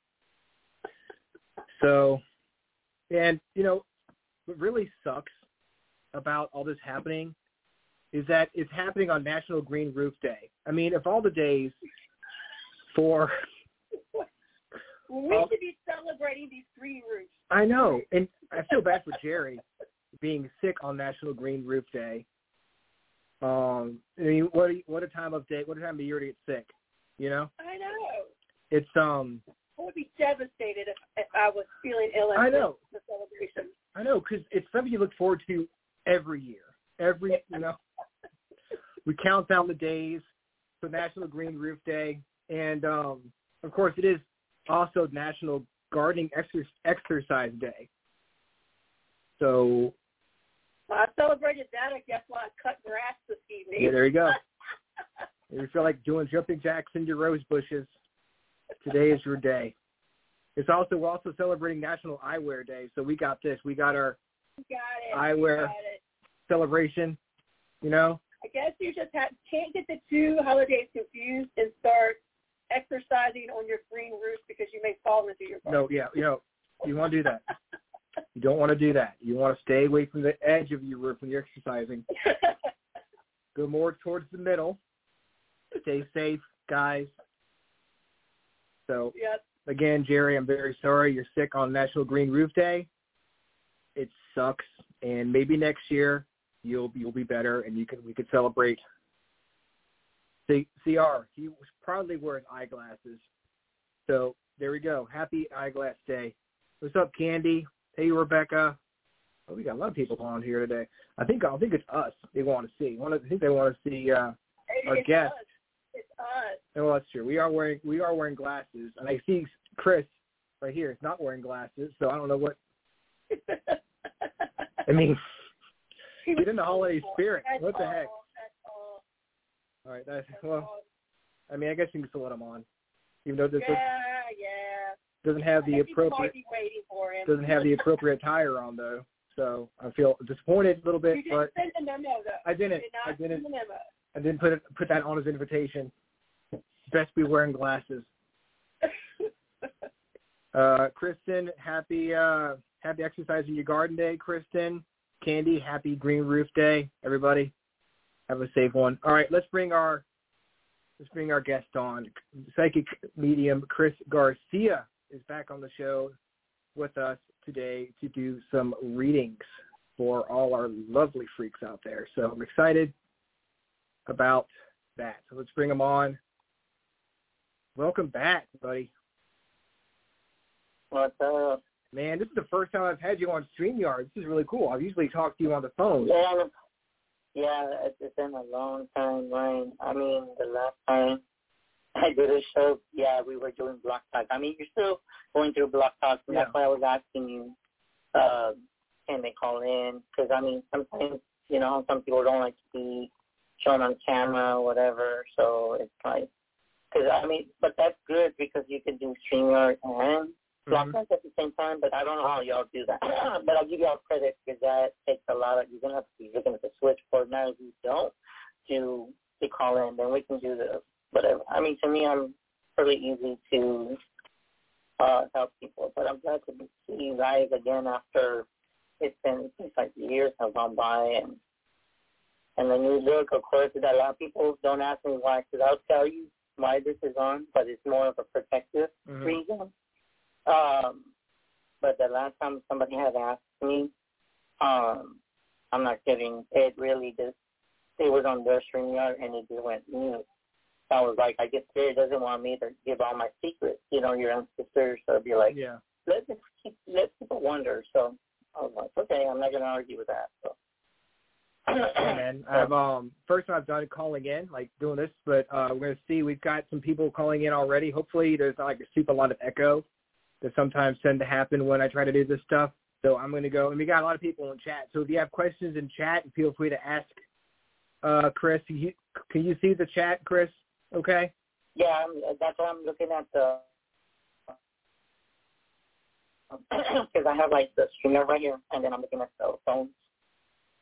So, and, you know, what really sucks about all this happening is that it's happening on National Green Roof Day. I mean, if all the days for... <laughs> we should be celebrating these green roofs. I know. And I feel bad for Geri being sick on National Green Roof Day. Um, I mean, what what a time of day, what a time of year to get sick. You know. I know. It's um. I would be devastated if, if I was feeling ill at I know. the celebration. I know because it's something you look forward to every year. Every <laughs> you know, we count down the days for National Green Roof Day, and um, of course it is also National Gardening Exer- Exercise Day. So. Well, I celebrated that. I guess while I cut grass this evening. Yeah, there you go. <laughs> If you feel like doing jumping jacks into your rose bushes, today is your day. It's also we're also celebrating National Eyewear Day, so we got this. We got our got eyewear got celebration. You know. I guess you just have, can't get the two holidays confused and start exercising on your green roof because you may fall into your. No, yeah, you know, you want <laughs> to do that. you don't want to do that. You want to stay away from the edge of your roof when you're exercising. <laughs> Go more towards the middle Stay safe, guys. So yep. again, Geri, I'm very sorry you're sick on National Green Roof Day. It sucks, and maybe next year you'll be, you'll be better, and you can we could celebrate. CR, he was proudly wearing eyeglasses So there we go. Happy Eyeglass Day. What's up, Candy? Hey, Rebecca. Oh, we got a lot of people on here today. I think I think it's us. They want to see. I think they want to see uh, our guest. It's us. Oh, that's true. We are wearing we are wearing glasses, and I see Chris right here is not wearing glasses. So I don't know what. <laughs> I mean, He get in the holiday spirit. That's What the all, heck? All. All right. That's That's well. all. I mean, I guess you can still let him on, even though this Yeah, yeah. doesn't have the I think people appropriate waiting for him. doesn't have the appropriate tire on though. So I feel disappointed a little bit, You but send the memo though. I didn't. You did not I didn't. Send the memo. I didn't put it put that on his invitation. Best be wearing glasses. <laughs> Uh, Kristen, happy uh, happy exercising your garden day, Kristen. Candy, happy Green Roof Day, everybody. Have a safe one. All right, let's bring our let's bring our guest on. Psychic medium Chris Garcia is back on the show with us today to do some readings for all our lovely freaks out there. So I'm excited about that. So let's bring him on. Welcome back, buddy. What's up? Man, this is the first time I've had you on StreamYard. This is really cool. I've usually talked to you on the phone. Yeah, yeah, it's it's been a long time, Ryan. I mean, the last time I did a show, yeah, we were doing block talk. I mean, you're still going through BlogTalk, and that's Yeah. why I was asking you, uh, can they call in? Because I mean, sometimes you know some people don't like to be shown on camera or whatever, so it's like, because I mean, but that's good because you can do StreamYard and Mhm. talk at the same time, but I don't know how y'all do that. <clears throat> but I'll give y'all credit because that takes a lot of you're gonna have to you're gonna have to switch for now if you don't do to call in, then we can do the whatever. I mean to me I'm pretty easy to uh help people. But I'm glad to see you guys again after it's been it seems like years have gone by and and the new look, of course, that a lot of people don't ask me why, because I'll tell you why this is on, but it's more of a protective Mhm. reason. Um, but the last time somebody had asked me, um, I'm not kidding. It really just it was on their StreamYard and it just went mute. I was like, I guess Spirit doesn't want me to give all my secrets, you know, your ancestors. So I'd be like, Yeah. let keep let people wonder. So I was like, okay, I'm not gonna argue with that. So. Hey, man. <coughs> I've um first time I've done calling in, like doing this, but uh we're gonna see we've got some people calling in already. Hopefully there's not like a super lot of echo that sometimes tend to happen when I try to do this stuff. So I'm gonna go and we got a lot of people in chat. So if you have questions in chat, feel free to ask uh Chris. Can you, can you see the chat, Chris? Okay? Yeah, I'm, that's why I'm looking at the <coughs> because I have like the streamer right here, and then I'm looking at the phones.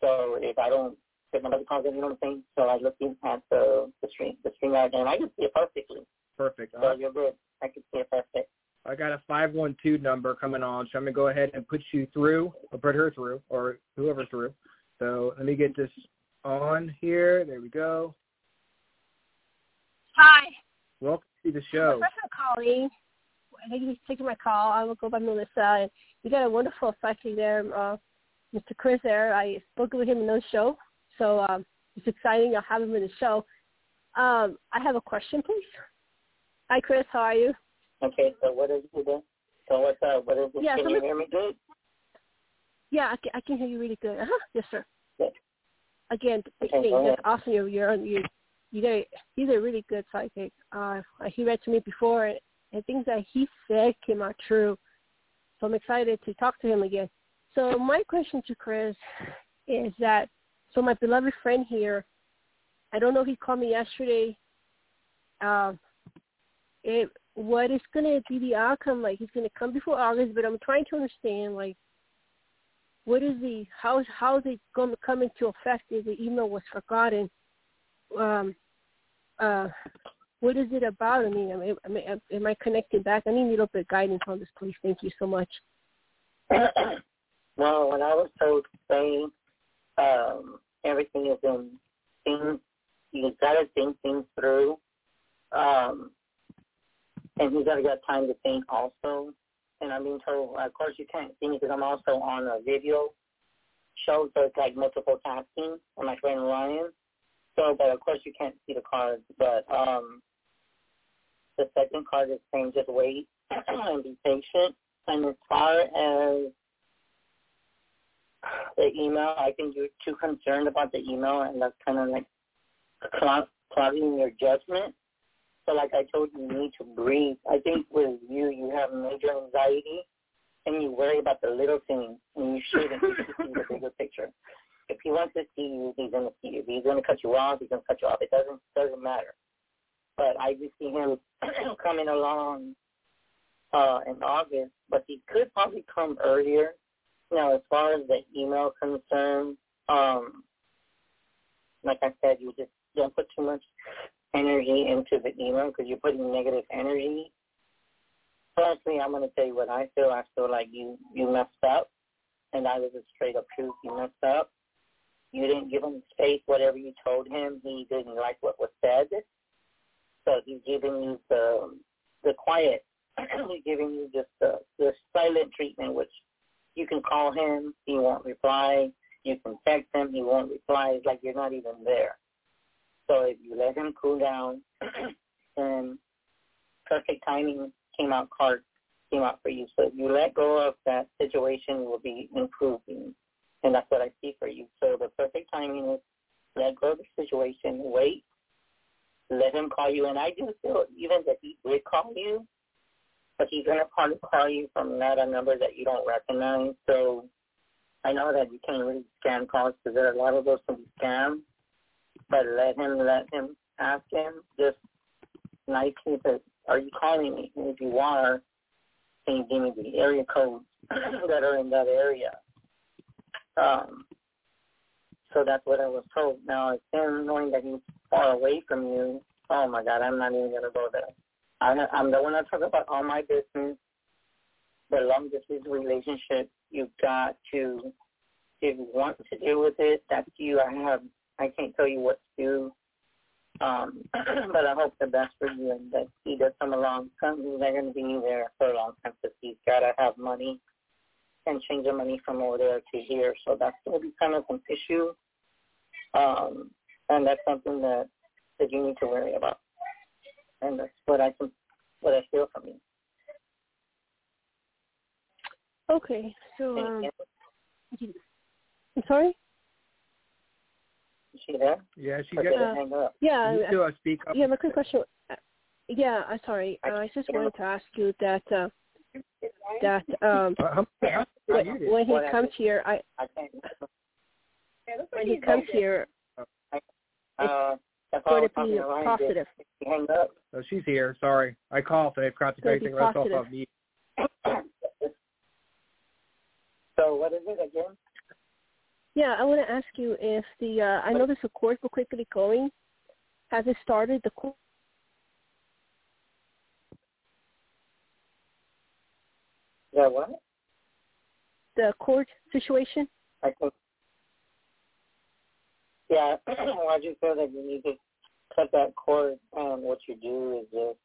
So if I don't, if nobody calls in, you know what I'm saying? So I'm looking at the the stream, the streamer, and I can see it perfectly. Perfect. All So right. you're good. I can see it perfect. I got a five one two number coming on, so I'm gonna go ahead and put you through, or put her through, or whoever through. So let me get this on here. There we go. Hi. Welcome to the The show. person calling, thank you for taking my call. I will go by Melissa. And you got a wonderful psychic there, uh, Mr. Chris there. I spoke with him in the show, so um, it's exciting. I'll have him in the show. Um, I have a question, please. Hi, Chris. How are you? Okay, so what is it? So what's up? What is it? Yeah, can so you hear me good? Yeah, I can, I can hear you really good. Uh-huh. Yes, sir. Good. Again, th- Okay, go that's awesome. You're, you're, on- you, you got, he's a really good psychic. Uh, he read to me before, and, and things that he said came out true. So I'm excited to talk to him again. So my question to Chris is that, so my beloved friend here, I don't know if he called me yesterday. Um, it, what is going to be the outcome? Like he's going to come before August, but I'm trying to understand, like, what is the how how is it going to come into effect if the email was forgotten? Um, uh, what is it about? I mean, am I, am I, am I connecting back? I need a little bit of guidance on this, please. Thank you so much. <coughs> <coughs> well, when I was told to say um, everything is in things, you gotta think things through, um, and you gotta get time to think also. And I'm being told, of course, you can't see me because I'm also on a video show, so it's like multiple tasking. And my friend Ryan, so but of course you can't see the cards, but um, The second card is saying just wait <clears throat> and be patient. And as far as the email, I think you're too concerned about the email, and that's kind of like clouding your judgment. So like I told you, you need to breathe. I think with you, you have major anxiety, and you worry about the little things, and you shouldn't. You should see the bigger picture. If he wants to see you, he's going to see you. If he's going to cut you off, he's going to cut you off. It doesn't doesn't matter. But I just see him <clears throat> coming along uh, in August, but he could probably come earlier. Now, as far as the email concern, um, like I said, you just don't put too much energy into the email because you're putting negative energy. Personally, I'm going to tell you what I feel. I feel like you you messed up, and I was a straight up truth. You messed up. You didn't give him space. Whatever you told him, he didn't like what was said. So he's giving you the the quiet. <clears throat> he's giving you just the the silent treatment, which you can call him, he won't reply. You can text him, he won't reply. It's like you're not even there. So if you let him cool down, <clears throat> and perfect timing came out card came out for you. So if you let go of that situation, will be improving, and that's what I see for you. So the perfect timing is let go of the situation, wait, let him call you, and I do feel even that he did call you, but he's gonna probably call you from not a number that you don't recognize. So I know that you can't really scam calls because there are a lot of those can be scams but let him let him ask him just nicely to are you calling me? And if you are, can you give me the area codes <clears throat> that are in that area? Um, so that's what I was told. Now, it's him knowing that he's far away from you. Oh my God, I'm not even gonna go there. I'm, the one that talk about all my business. The long distance relationship, you've got to, if you want to deal with it, that's you. I have I can't tell you what to do. Um, <clears throat> but I hope the best for you and that he does come along. Companies are going to be there for a long time because he's got to have money and change the money from over there to here. So that's going to be kind of an issue. Um, and that's something that, that you need to worry about. And that's what I can, what I feel from you. Okay, so um, I'm sorry. Is she there? Yeah, she got uh, hang up. Yeah, you still uh, speak up. Yeah, my quick question. Uh, yeah, I'm sorry. Uh, I just wanted to ask you that uh, that um uh, when, when he comes here, I when he comes here, uh, it's going to be positive. Hang up. So she's here. Sorry, I coughed and I forgot to say anything else off me. <coughs> So what is it again? Yeah, I want to ask you if the uh, I know there's a course book quickly going. Has it started the course? Yeah, what? The court situation. I think. Yeah, <clears throat> I just feel that you need to cut that cord, and what you do is just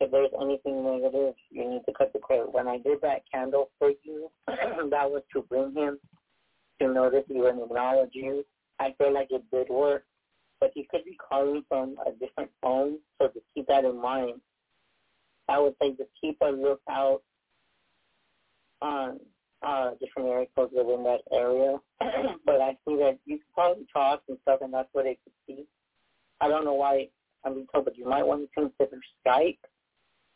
if there's anything negative, you need to cut the cord. When I did that candle for you, <clears throat> that was to bring him to notice you and acknowledge you. I feel like it did work, but he could be calling from a different phone, so to keep that in mind. I would say just keep a lookout on uh, different area codes within that area. <clears throat> but I see that you can probably talk and stuff, and that's what they could see. I don't know why I'm being told, but you might want to consider Skype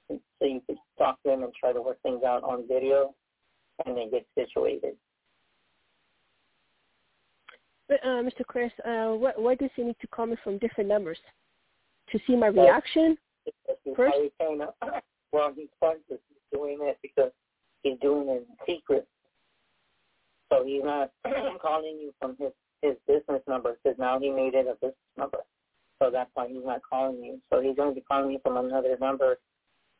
so you could talk to them and try to work things out on video and then get situated. But, uh, Mr. Chris, uh, what, why does he need to call me from different numbers? To see my reaction first? <coughs> Well, he's he's doing it because he's doing it in secret. So he's not <clears throat> calling you from his his business number because now he made it a business number. So that's why he's not calling you. So he's going to be calling you from another number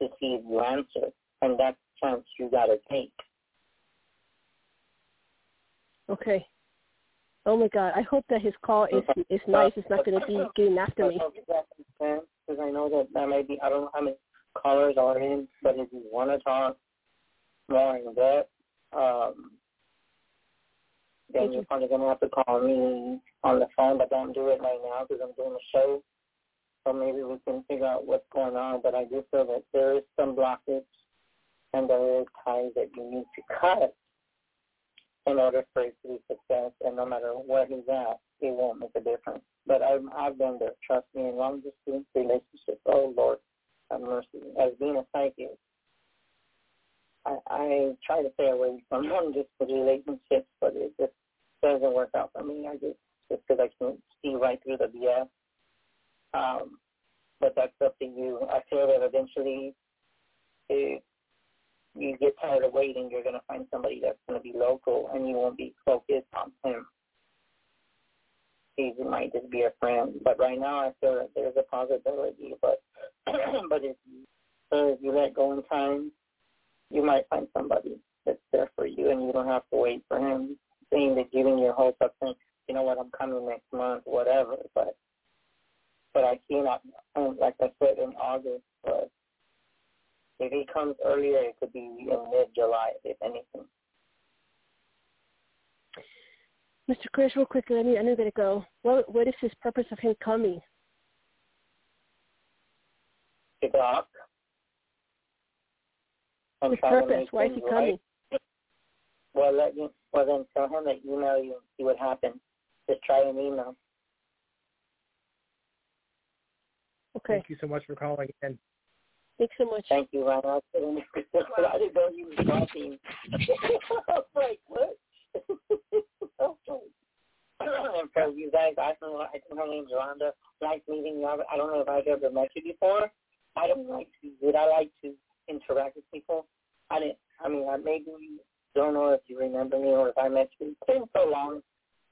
to see if you answer, and that's the chance you got to take. Okay. Oh my God! I hope that his call is is nice. It's not going to be getting after me. Because I know that that might be. I don't know how many callers are in, but if you want to talk more in depth, um, then you're probably going to have to call me on the phone. But don't do it right now because I'm doing a show. so maybe we can figure out what's going on. But I do feel that there is some blockage and there is ties that you need to cut in order for it to be success. And no matter where he's at, it won't make a difference. But I've I've been there. Trust me, in long distance relationships. Oh Lord, have mercy. As being a psychic, I, I try to stay away from them just for relationships, but it just doesn't work out for me. I just just because I can see right through the BS. Um, but that's up to you. I feel that eventually, if you get tired of waiting, you're to find somebody that's to be local, and you won't be focused on him. He might just be a friend, but right now I feel that there's a possibility. But <clears throat> but if so if you let go in time, you might find somebody that's there for you, and you don't have to wait for him. Saying that giving your hopes up, saying, you know what, I'm coming next month, whatever. But but I cannot, um, like I said in August, but if he comes earlier, it could be in mid-July, if anything. Mr. Chris, real quickly, I need, I need to go. What what is his purpose of him coming? To dock. His purpose. Why is he coming? Right. Well, let you. Well, then tell him to email you and see what happens. Just try an email. Okay. Thank you so much for calling in. Thanks so much. Thank you, Ron. <laughs> I didn't know you were talking. <laughs> I was like, what? <laughs> and for you guys, I don't know. I think her name's Rhonda. Nice meeting you. I don't know if I've ever met you before. I don't like to do I like to interact with people. I didn't. I mean, I maybe don't know if you remember me or if I met you. It's been so long.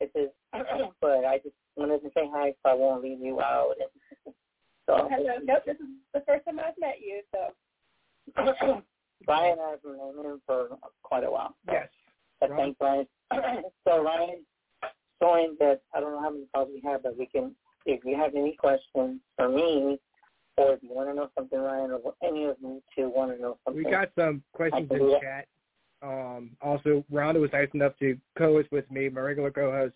It's just, <clears throat> but I just wanted to say hi, so I won't leave you out. And <laughs> so. <laughs> Hello. Nope. This is the first time I've met you. So. Brian, I've known him for quite a while. So. Yes. But thanks, Ryan. <clears throat> so Ryan, showing that I don't know how many calls we have, but we can. If you have any questions for me, or if you want to know something, Ryan, or any of you two want to know something, We got some questions in chat. Um, also, Rhonda was nice enough to co-host with me. My regular co-host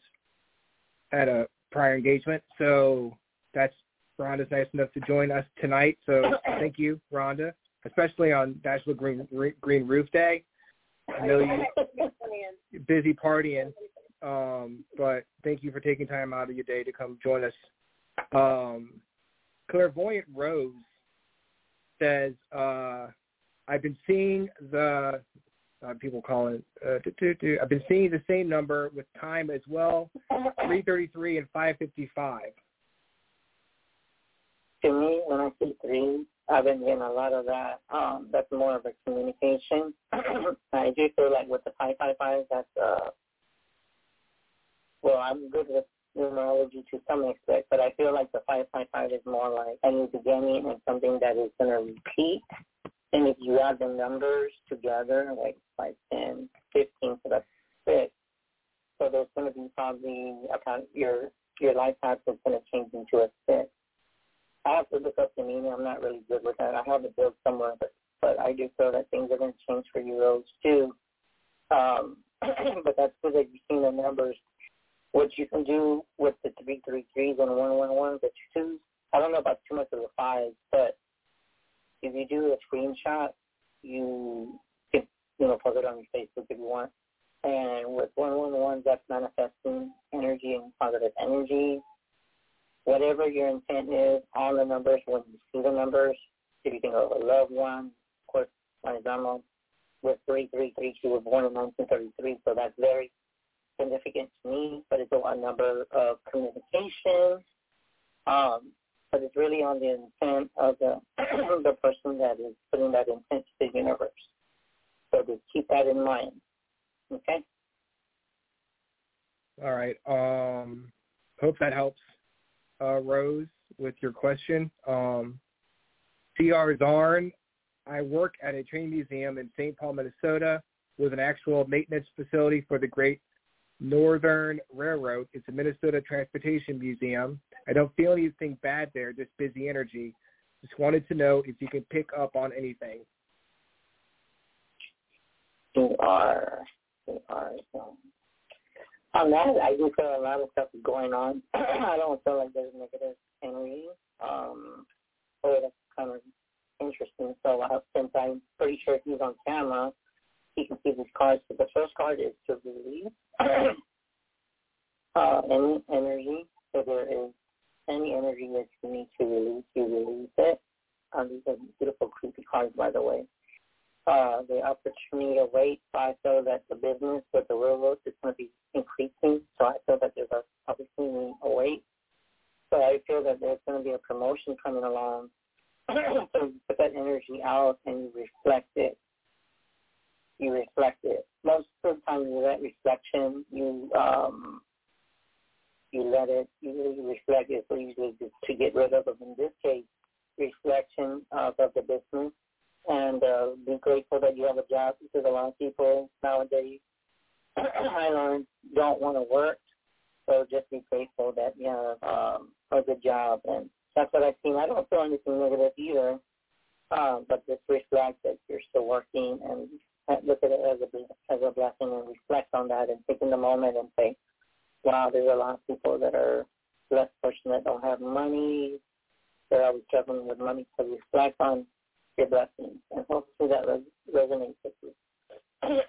had a prior engagement, so that's Rhonda's nice enough to join us tonight. So <coughs> thank you, Rhonda, especially on Bachelor Green Green Roof Day. I know you're busy partying, um, but thank you for taking time out of your day to come join us. Um, Clairvoyant Rose says, uh, "I've been seeing the uh, people calling. Uh. I've been seeing the same number with time as well, 333 and 555. To me, when I see three, I've been getting a lot of that. Um, that's more of a communication. <clears throat> I do feel like with the 555, that's, uh, well, I'm good with numerology to some extent, but I feel like the 555 is more like a new beginning and something that is going to repeat. And if you add the numbers together, like 5, 10, 15, so that's 6, so there's going to be probably about your your life path is going to change into a 6. I have to look up the meaning. I'm not really good with that. I have it built somewhere, but but I do feel that things are going to change for you, Rose, too. Um, <clears throat> but that's good that you've seen the numbers. What you can do with the three three threes and one one that you choose. I don't know about too much of the fives, but if you do a screenshot, you can you know post it on your Facebook if you want. And with one one ones, that's manifesting energy and positive energy whatever your intent is on the numbers, when you see the numbers, if you think of a loved one, of course, my example with 3332 was born in 1933, so that's very significant to me, but it's a number of communications. Um, but it's really on the intent of the <clears throat> the person that is putting that intent to the universe. So just keep that in mind. Okay? All right. Um, hope that helps uh, Rose, with your question. Um. Zarn, I work at a train museum in St. Paul, Minnesota, with an actual maintenance facility for the Great Northern Railroad. It's a Minnesota Transportation Museum. I don't feel anything bad there, just busy energy. Just wanted to know if you can pick up on anything. You are. You are. So. Uh, on that, uh, I do feel a lot of stuff is going on. <clears throat> I don't feel like there's negative energy. Um, so that's kind of interesting. So uh, since I'm pretty sure he's on camera, he can see these cards. So the first card is to release <clears throat> uh, any energy. So there is any energy that you need to release, you release it. Um, these are beautiful, creepy cards, by the way. Uh, the opportunity to wait. So I feel that the business with the railroad is going to be increasing. So I feel that there's a opportunity to wait. So I feel that there's going to be a promotion coming along. <clears throat> so you put that energy out and you reflect it. You reflect it. Most of the time, you that reflection, you um, you let it, you reflect it, so usually just to get rid of it. In this case, reflection of, of the business and uh, be grateful that you have a job because a lot of people nowadays <clears throat> I learned don't want to work. So just be grateful that you have um, a good job, and that's what I've seen. I don't feel anything negative either, um, but just reflect that you're still working and look at it as a as a blessing and reflect on that and take in the moment and say, wow, there's a lot of people that are less fortunate, don't have money, they're always struggling with money. So reflect on your blessings, and hopefully that res- resonates with you. <coughs>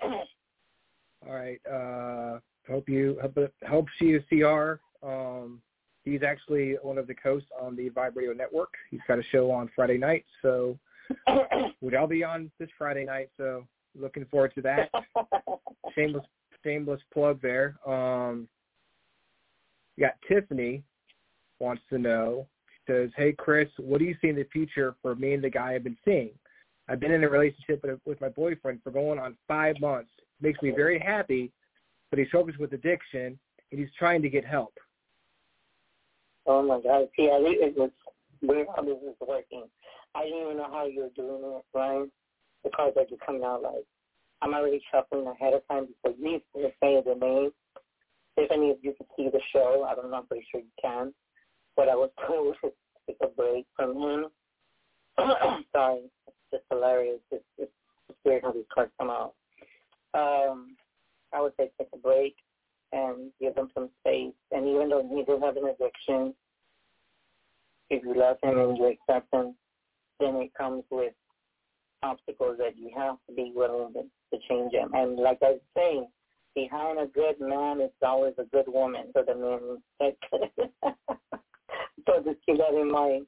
All right. Uh, hope you hope it helps you, CR. Um, he's actually one of the hosts on the Vibe Radio Network. He's got a show on Friday night, so <coughs> which I'll be on this Friday night. So looking forward to that. <laughs> shameless shameless plug there. Um, got Tiffany wants to know. She says, "Hey Chris, what do you see in the future for me and the guy I've been seeing? I've been in a relationship with, with my boyfriend for going on five months. Makes me very happy, but he struggles with addiction and he's trying to get help." Oh my God! See, I think it was weird how this is working. I didn't even know how you were doing it, Brian. The cards are just coming out like I'm already shuffling ahead of time before you even say the name. If any of you can see the show, I don't know, I'm pretty sure you can. But I was <laughs> told to take a break from him. <clears throat> Sorry, it's just hilarious. It's, it's, it's weird how these cards come out. Um, I would say take a break and give them some space. And even though he does have an addiction, if you love him and you accept him, then it comes with obstacles that you have to be willing to, to change him. And like I was saying, behind a good man is always a good woman. So the man, <laughs> so just keep that in mind.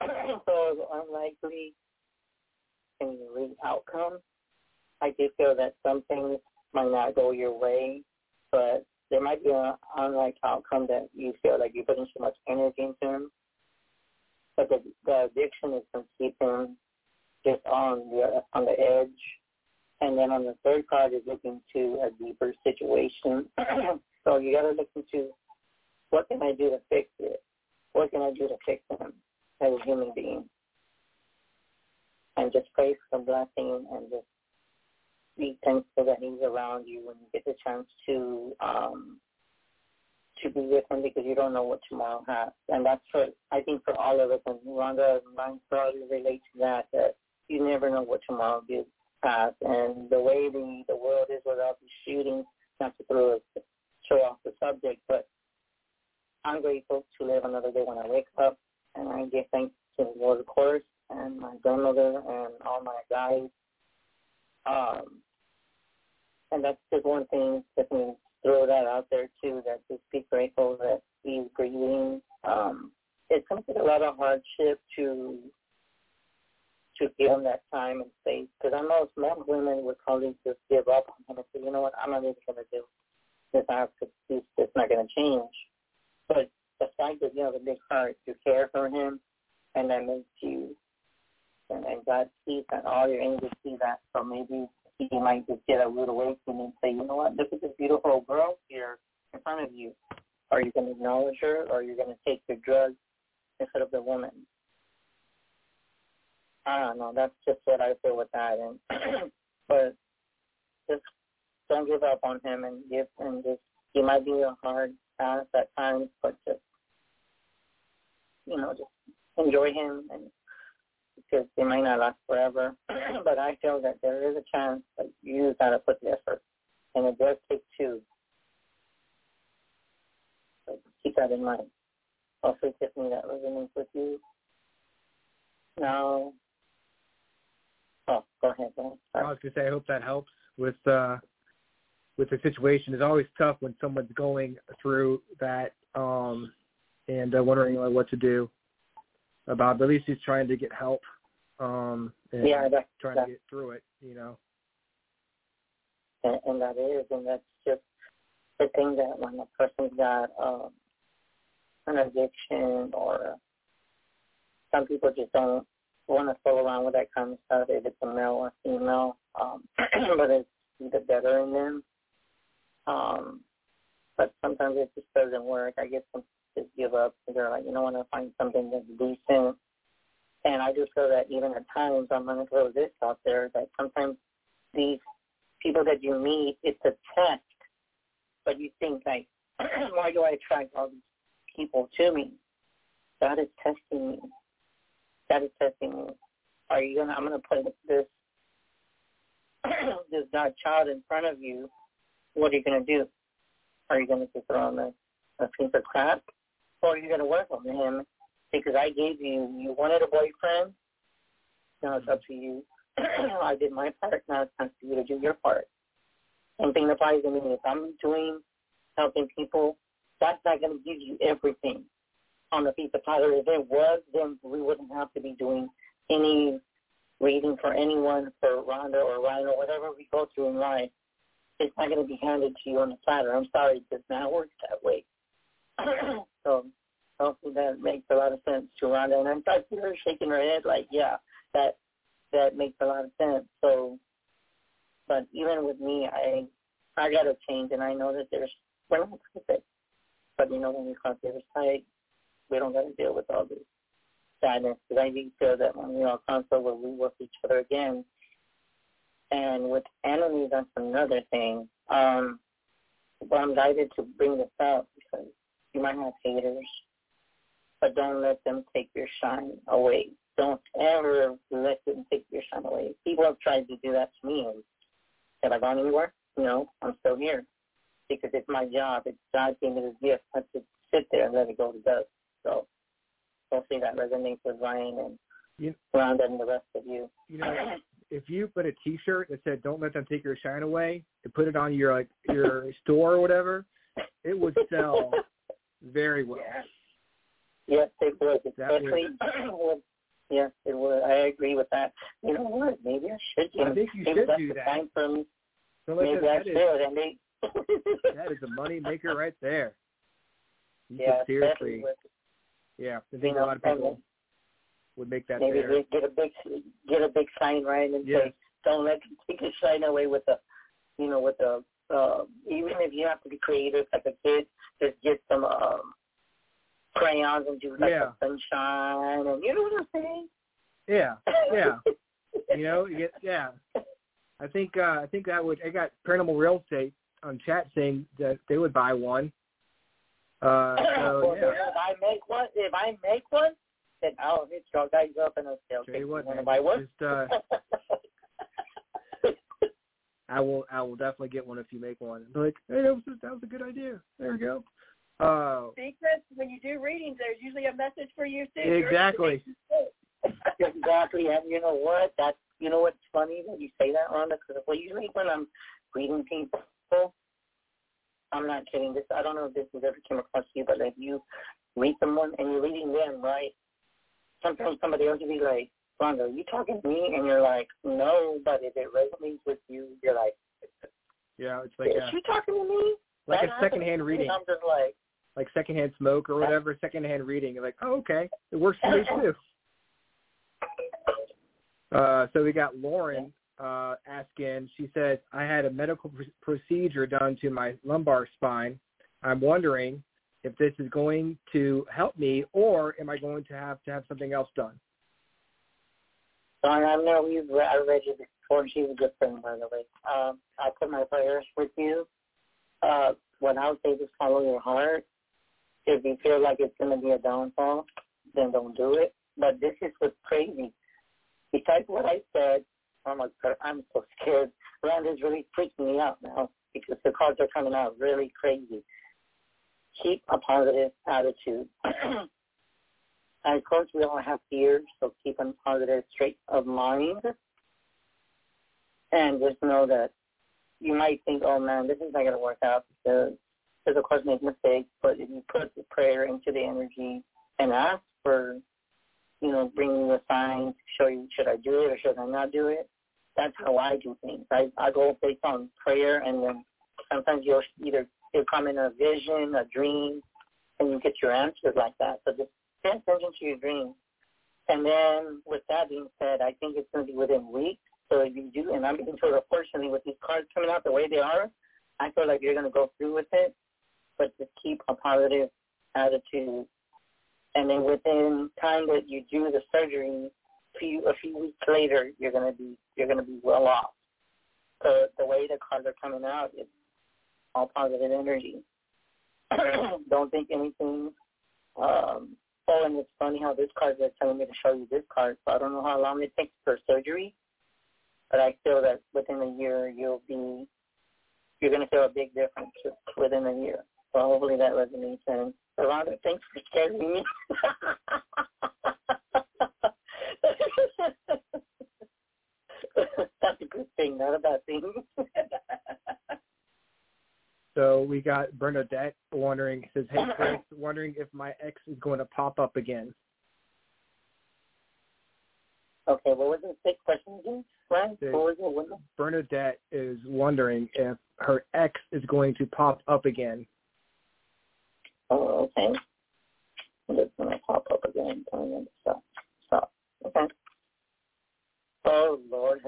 <clears throat> so unlikely you outcome. I do feel that some things might not go your way, but there might be an unlike outcome that you feel like you're putting so much energy into. But the, the addiction is going to keep him just on the on the edge and then on the third card is looking to a deeper situation. <clears throat> so you got to look into what can I do to fix it? What can I do to fix him as a human being? And just pray for the blessing and just be thankful that he's around you when you get the chance to um to be with him because you don't know what tomorrow has. And that's for I think for all of us and Rhonda and mine probably relate to that that you never know what tomorrow gives us. and the way the, the world is without the shooting, not to throw show off the subject, but I'm grateful to live another day when I wake up and I give thanks to the Lord of course and my grandmother and all my guys. Um and that's just one thing, let me throw that out there too, that just be grateful that he's breathing. Um it comes with a lot of hardship to to give him that time and space. Because I know most women would probably just give up on him and say, you know what, I'm not even going to do this. I have to, it's just not going to change. But the fact that you have a big heart, you care for him, and that makes you, and, and God sees that, all your angels see that. So maybe he might just get a little away from and say, you know what, look at this beautiful girl here in front of you. Are you going to acknowledge her, or are you going to take your drugs instead of the woman? I don't know. That's just what I feel with that. And but just don't give up on him and give and just he might be a hard pass at times, but just you know, just enjoy him and because they might not last forever. but I feel that there is a chance that you gotta put the effort. And it does take two. So keep that in mind. Also Tiffany that resonates with you. Now to say I hope that helps with uh with the situation. It's always tough when someone's going through that um and uh, wondering like, what to do about. But at least he's trying to get help. Um and Yeah, that, trying that, to get through it, you know. and, and that is, and that's just the thing that when a person's got um, an addiction or some people just don't want to fool around with that kind of stuff if it's a male or female, um, <clears throat> but it's either better in them. Um, but sometimes it just doesn't work. I guess some just give up. They're like, you know, want to find something that's decent. And I just feel that even at times, I'm going to throw this out there, that sometimes these people that you meet, it's a test. But you think like, <clears throat> why do I attract all these people to me? God is testing me. God is testing me. Are you gonna? I'm gonna put this <clears throat> this God child in front of you. What are you gonna do? Are you gonna just throw him a, a piece of crap, or are you gonna work on him? Because I gave you, you wanted a boyfriend. Now it's up to you. <clears throat> I did my part. Now it's time for you to do your part. Same thing applies to me. If I'm doing helping people, that's not going to give you everything on the piece of platter. If it was, then we wouldn't have to be doing any reading for anyone, for Rhonda or Ryan or whatever we go through in life. Not going to be handed to you on a platter. I'm sorry, it does not work that way. <clears throat> so hopefully that makes a lot of sense to Rhonda. And I'm I see her shaking her head like, yeah, that that makes a lot of sense. So, but even with me, I I got to change, and I know that there's we're not perfect, but you know when we cross the other side, we don't got to deal with all this sadness. Because I do feel that when we all come over, we work each other again. And with enemies, that's another thing. Um, but I'm guided to bring this up because you might have haters, but don't let them take your shine away. Don't ever let them take your shine away. People have tried to do that to me. And have I gone anywhere? No, I'm still here because it's my job. It's God gave me this gift. I have to sit there and let it go to dust. So hopefully that resonates with Ryan and You- Rhonda and the rest of you. You know, if you put a T-shirt that said "Don't let them take your shine away" and put it on your like your <laughs> store or whatever, it would sell <laughs> very well. Yeah. Yes, it would. Especially <clears throat> with yes, it would. I agree with that. You know what? Maybe I should. I think you should do the that. Time me. So like Maybe that, I that is should. And they. <laughs> that is a money maker right there. You yeah, seriously, yeah. I you think a know, lot of people would make that maybe fair. get, a big get a big sign right and Yes. say, "Don't let take your shine away with the, you know, with the." Uh, even if you have to be creative, like a kid, just get some um, crayons and do like Yeah. a sunshine, and you know what I'm saying? Yeah, yeah. <laughs> you know, you get yeah. I think uh I think that would I got paranormal real estate on chat saying that they would buy one. Uh <laughs> so well, yeah. If I make one, if I make one, then I'll hit y'all guys up and I'll Tell you what, want to man, buy one? just uh I will I will definitely get one if you make one. Be like, hey, that was a, that was a good idea. There we go. Uh Secrets, when you do readings, there's usually a message for you too. exactly. <laughs> exactly, and you know what? That's you know what's funny that you say that, Rhonda, because well, usually when I'm reading people, I'm not kidding. This I don't know if this has ever came across you, but if you read someone and you're reading them, right? Sometimes somebody else will be like, Rhonda, are you talking to me? And you're like, no, but if it resonates with you, you're like, Yeah, it's like is a, she talking to me? like That a secondhand reading. I'm just like, Like secondhand smoke or whatever, secondhand reading. You're like, oh okay. It works for me too. <laughs> Uh, so we got Lauren uh, asking. She says, "I had a medical pr- procedure done to my lumbar spine. I'm wondering if this is going to help me, or am I going to have to have something else done?" So I know you've re- I read you before. She's a good friend, by the way. Um, I put my prayers with you. Uh, what I would say is follow your heart. If you feel like it's going to be a downfall, then don't do it. But this is what's crazy. Besides what I said, I'm, like, I'm so scared. Rhonda's really freaking me out now because the cards are coming out really crazy. Keep a positive attitude. <clears throat> Of course, we all have fears, so keep a positive state of mind. and just know that you might think, oh man, this is not going to work out because, because of course make mistakes. But if you put the prayer into the energy and ask for, you know, bringing the signs, show you should I do it or should I not do it. That's how I do things. I I go based on prayer, and then sometimes you'll either you'll come in a vision, a dream, and you get your answers like that. So just pay attention to your dreams. And then with that being said, I think it's going to be within weeks. So if you do, and I'm being told, unfortunately, with these cards coming out the way they are, I feel like you're going to go through with it. But just keep a positive attitude. And then within time that you do the surgery, few, a few weeks later, you're going to be you're going to be well off. So the way the cards are coming out, it's all positive energy. <clears throat> Don't think anything um, Oh, and it's funny how this card is telling me to show you this card. So I don't know how long it takes for surgery, but I feel that within a year you'll be you're going to feel a big difference within a year. So hopefully that resonates. And Rhonda, thanks for scaring me. <laughs> That's a good thing, not a bad thing. <laughs> So we got Bernadette wondering, says, hey, Chris, <clears throat> wondering if my ex is going to pop up again. Okay, what was the sixth question again? Right? What was it? Bernadette is wondering if her ex is going to pop up again. Oh, okay. It's going to pop up again. Stop. Stop. Okay. Oh, Lord.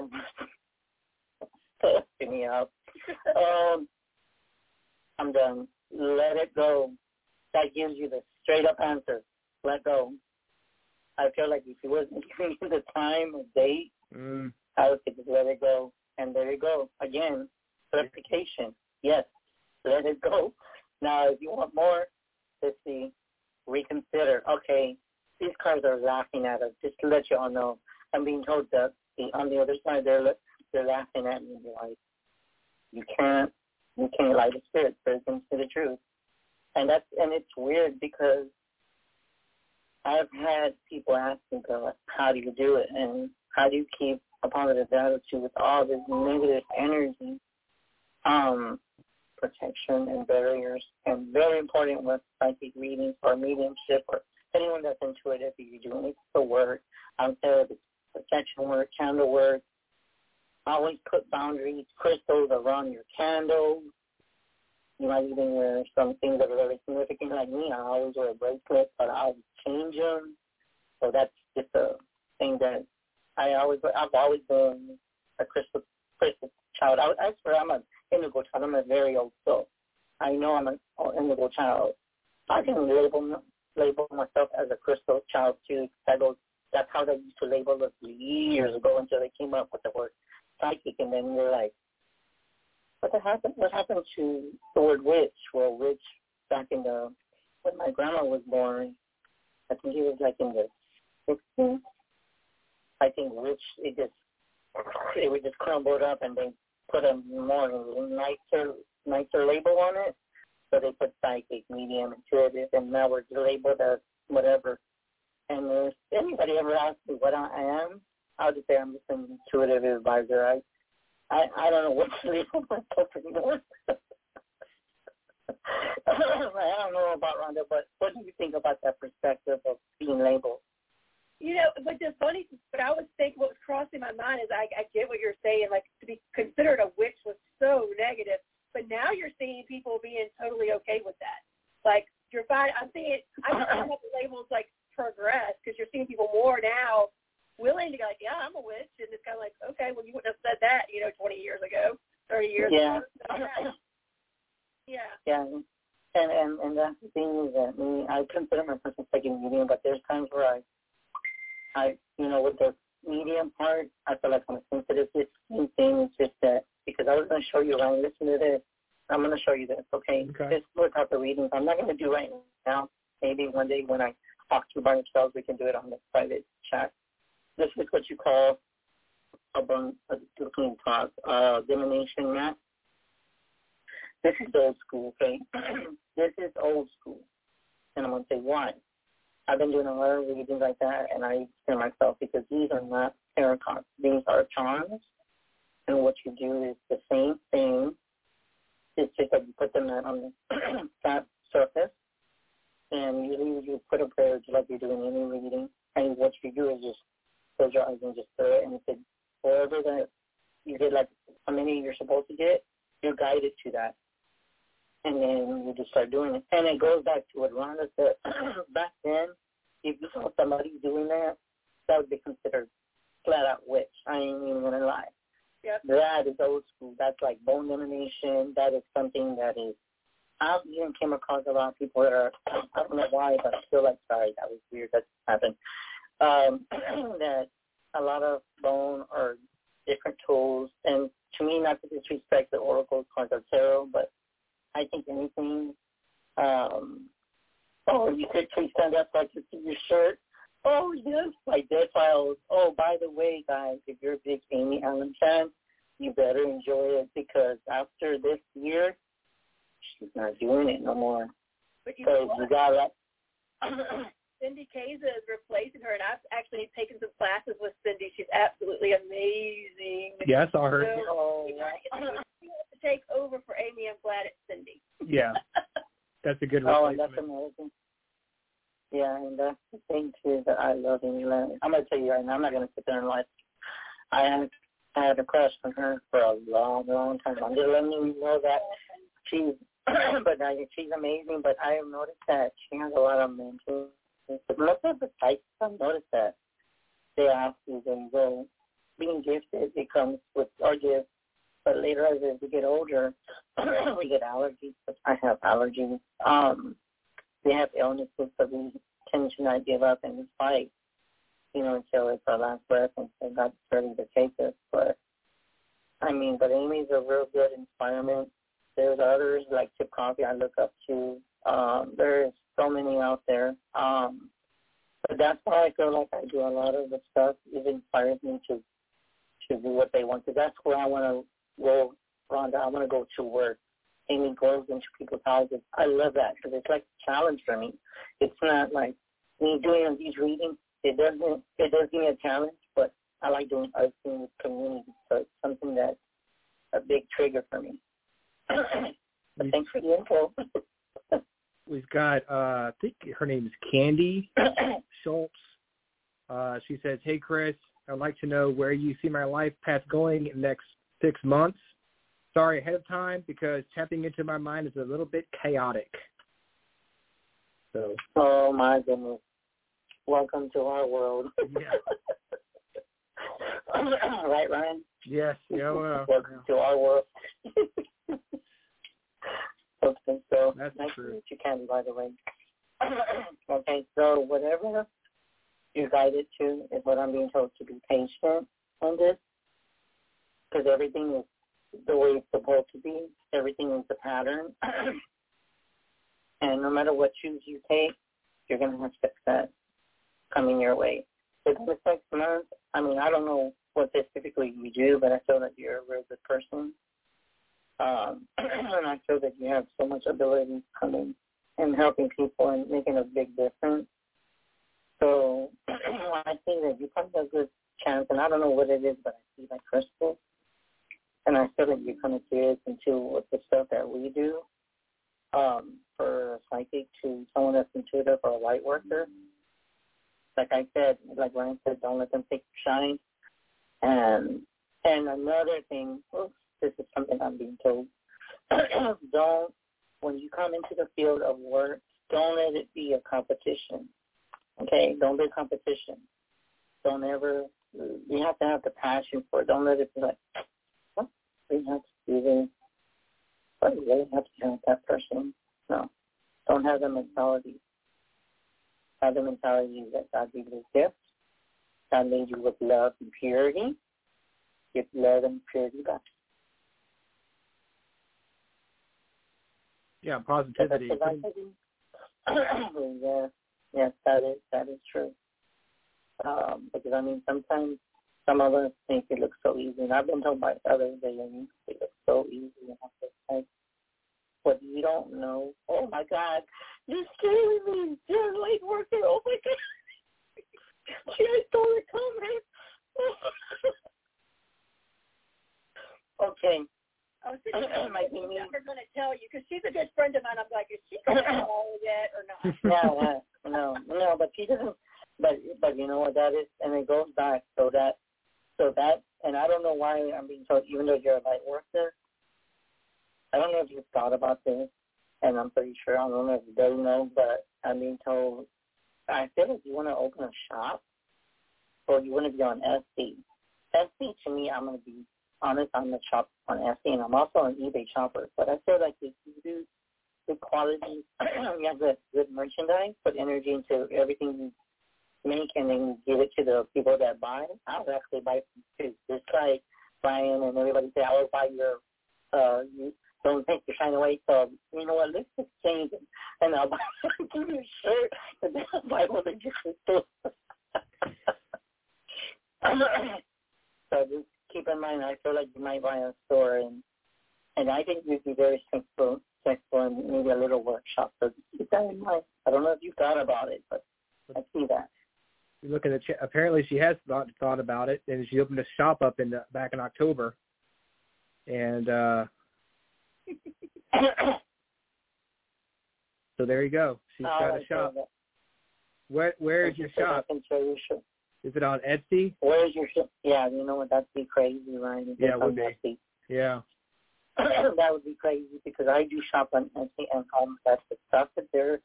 <laughs> Give me out. Um, I'm done. Let it go. That gives you the straight up answer. Let go. I feel like if he wasn't <laughs> giving you the time or date, mm. I would just let it go. And there you go. Again, clarification. Yes, let it <laughs> go. Now, if you want more, let's see. Reconsider. Okay, these cards are laughing at us. Just to let you all know, I'm being told that the, on the other side, they're they're laughing at me. Like, you can't you can't lie to spirit, can see the truth. And that's and it's weird because I've had people ask me, God, how do you do it? And how do you keep a positive attitude with all this negative energy? Um, protection and barriers. And very important with psychic readings or mediumship or anyone that's intuitive, if you're doing the work, out there, the protection work, candle work, Always put boundaries, crystals around your candles. You might even wear some things that are very significant. Like me, I always wear a bracelet, but I always change them. So that's just a thing that I always. I've always been a crystal crystal child. I, I swear I'm an indigo child. I'm a very old soul. I know I'm an indigo child. I can label label myself as a crystal child too. That goes. That's how they used to label us years ago until they came up with the word psychic, and then you're like, what happened? What happened to the word witch? Well, witch back in the when my grandma was born, I think it was like in the 60s. I think witch it just it was just crumbled up, and they put a more nicer nicer label on it. So they put psychic, medium, intuitive, and now we're labeled as whatever. And if anybody ever asks me what I am, I'll just say I'm just an intuitive advisor. I I, I don't know what to label myself anymore. I don't know about Rhonda, but what do you think about that perspective of being labeled? You know, but the funny, but I was thinking what was crossing my mind is I, I get what you're saying. Like to be considered a witch was so negative, but now you're seeing people being totally okay with that. Like you're fine. I'm seeing. I'm seeing how the labels like progress because you're seeing people more now willing to go like, yeah, I'm a witch, and it's kind of like, okay, well, you wouldn't have said that, you know, 20 years ago, 30 years yeah. <laughs> ago. So, yeah. Yeah. And and and that's the thing is that me, I consider myself a second medium, but there's times where I, I, you know, with the medium part, I feel like I'm sensitive to things. It's just that because I was going to show you, Ryan, listen to this. I'm going to show you this, okay? okay. Just look out the readings. I'm not going to do right now. Maybe one day when I talk to you by yourselves, we can do it on the private chat this is what you call a bun, a clean talk, uh, divination mat. This is old school, okay? <clears throat> this is old school. And I'm going to say why. I've been doing a lot of readings like that, and I say myself because these are not tarot cards. These are charms. And what you do is the same thing. It's just that you put them on the <clears throat> flat surface, and usually you put a prayer just like you're doing any reading. And what you do is just close your eyes and just pray it. And it, wherever that you get like how many you're supposed to get, you're guided to that. And then you just start doing it. And it goes back to what Rhonda said. <clears throat> back then, if you saw somebody doing that, that would be considered flat out witch. I ain't even gonna lie. Yep. That is old school. That's like bone divination. That is something that is. I've even came across a lot of people that are. I don't know why, but I feel like sorry that was weird. That happened. Um, <clears throat> that a lot of bone or different tools, and to me, not to disrespect the oracle cards or tarot, but I think anything. Um, oh, you could please stand up so I can see your shirt. Oh yes, my dead files. Oh, by the way, guys, if you're a big Amy Allen fan, you better enjoy it because after this year, she's not doing it no more. But you know you got that. <clears throat> <clears throat> Cindy Kaza is replacing her, and I've actually taken some classes with Cindy. She's absolutely amazing. Yeah, I saw her. So, Oh, <laughs> you know, she to take over for Amy. I'm glad it's Cindy. Yeah, <laughs> that's a good Oh, that's amazing. Yeah, and uh, that's the thing too that I love Amy Allen. I'm gonna tell you right now, I'm not gonna sit there and lie. I had I had a crush on her for a long, long time. I'm just letting you know that she's <clears throat> but now she's amazing, but I have noticed that she has a lot of mental most of the types I've noticed that they you they go being gifted it comes with our gifts. But later as we get older <clears throat> we get allergies. I have allergies. Um we have illnesses that we tend to not give up and fight, you know, until it's our last breath and so God's ready to take us. But I mean, but Amy's a real good inspirement. There's others like Chip Coffey I look up to. Um, there's so many out there. Um, but that's why I feel like I do a lot of the stuff. It inspires me to to do what they want. Because that's where I want to go, Rhonda. I want to go to work. Amy goes into people's houses. I love that because it's like a challenge for me. It's not like me doing these readings. It doesn't. It does give me a challenge, but I like doing other things with community. So it's something that's a big trigger for me. <clears throat> but thanks for the info. <laughs> We've got uh I think her name is Candy <coughs> Schultz. Uh she says, Hey Chris, I'd like to know where you see my life path going in the next six months. Sorry ahead of time because tapping into my mind is a little bit chaotic. So oh my goodness. Welcome to our world. Yeah. <laughs> right, Ryan? yes, yeah, well, Welcome to our world. <laughs> okay, so That's nice true. to meet you, Candy, by the way. <clears throat> okay, so whatever you're guided to is what I'm being told to be patient on this, because everything is the way it's supposed to be. Everything is the pattern, <clears throat> and no matter what choose you take, you're gonna have success coming your way. For the six months, I mean, I don't know what specifically you do, but I feel that you're a real good person. Um, <clears throat> and I feel that you have so much ability coming and helping people and making a big difference. So <clears throat> I see that you probably have a good chance, and I don't know what it is, but I see like crystals. And I feel that you're going to get into with the stuff that we do um, for a psychic to someone that's intuitive or a light worker. Like I said, like Ryan said, don't let them take shine. And and another thing, oops, this is something I'm being told. <clears throat> don't when you come into the field of work, don't let it be a competition. Okay, don't be a competition. Don't ever. You have to have the passion for it. Don't let it be like, what? We have to do this. But you really have to have that person. No, don't have the mentality. Have the mentality that God gave you a gift. God made you with love and purity. Give love and purity back. Yeah, positivity. What I yes, yes, that is that is true. Um, because I mean, sometimes some of us think it looks so easy, and I've been told by others that it looks so easy. And I'm just like, what you don't know. Oh my God, you're scaring me. You're late worker. Oh my God, she saw it coming. She's be me. never going to tell you because she's a good friend of mine. I'm like, is she going <laughs> to tell yet or not? no, uh, no, no, but she doesn't. But but you know what that is, and it goes back so that so that, and I don't know why I'm being told, even though you're a light worker, I don't know if you've thought about this, and I'm pretty sure I don't know if you don't know, but I'm being told I feel like you want to open a shop, or you want to be on Etsy. Etsy to me, I'm going to be honest, I'm a shop on Etsy, and I'm also an eBay shopper. But I feel like if you do good quality, <clears throat> you have good, good merchandise, put energy into everything you make, and then give it to the people that buy. I would actually buy too. Just like Brian and everybody say, I will buy your, uh, you don't take your shine away. So you know what? Let's just change it, and I'll <laughs> buy give you a shirt, and then I'll buy one of your <laughs> so just keep in mind, I feel like you might buy a store, and and I think you'd be very successful, successful and maybe a little workshop. So keep that in mind. I don't know if you thought about it, but I see that. You're looking at apparently she has thought thought about it, and she opened a shop up in the, back in October, and uh <coughs> so there you go. She's Oh, got a shop. Where where is your So I can show you shop. Is it on Etsy? Where's your shop? Yeah, you know what? That'd be crazy, Ryan. if Yeah, it would be. Etsy. Yeah. <clears throat> that would be crazy because I do shop on Etsy and home. That's the stuff that they're.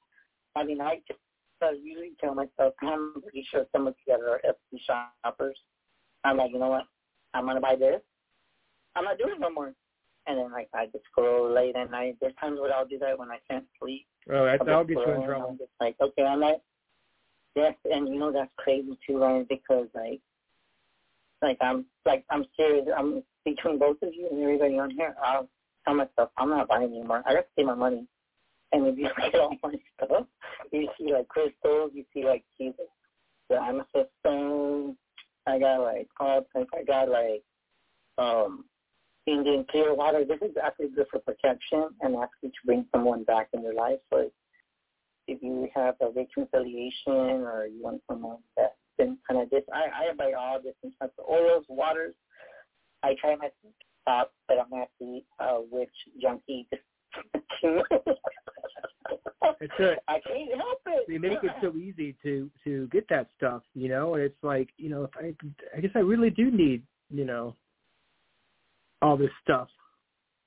I mean, I just I usually tell myself I'm pretty sure some of you guys are Etsy shoppers. I'm like, you know what? I'm gonna buy this. I'm not doing it no more. And then like I just scroll late at night. There's times where I'll do that when I can't sleep. Oh, that, I'll that'll get you in trouble. I'm just like, okay, I'm like, yes, and you know that's crazy too, Ryan, because like, like I'm like I'm serious. I'm between both of you and everybody on here. I'll tell myself I'm not buying anymore. I got to pay my money. And if you <laughs> look at all my stuff, you see like crystals, you see like Jesus, the amethyst stone. I got like all. I got like um Indian clear water. This is actually good for protection and actually to bring someone back in your life. So if you have a reconciliation or you want someone that's been kind of this, I, I buy all different types of oils, waters. I try not to stop, but I'm actually a witch junkie. <laughs> It's a, I can't help it. they make it so easy to to get that stuff, you know. And it's like, you know, if I I guess I really do need, you know, all this stuff.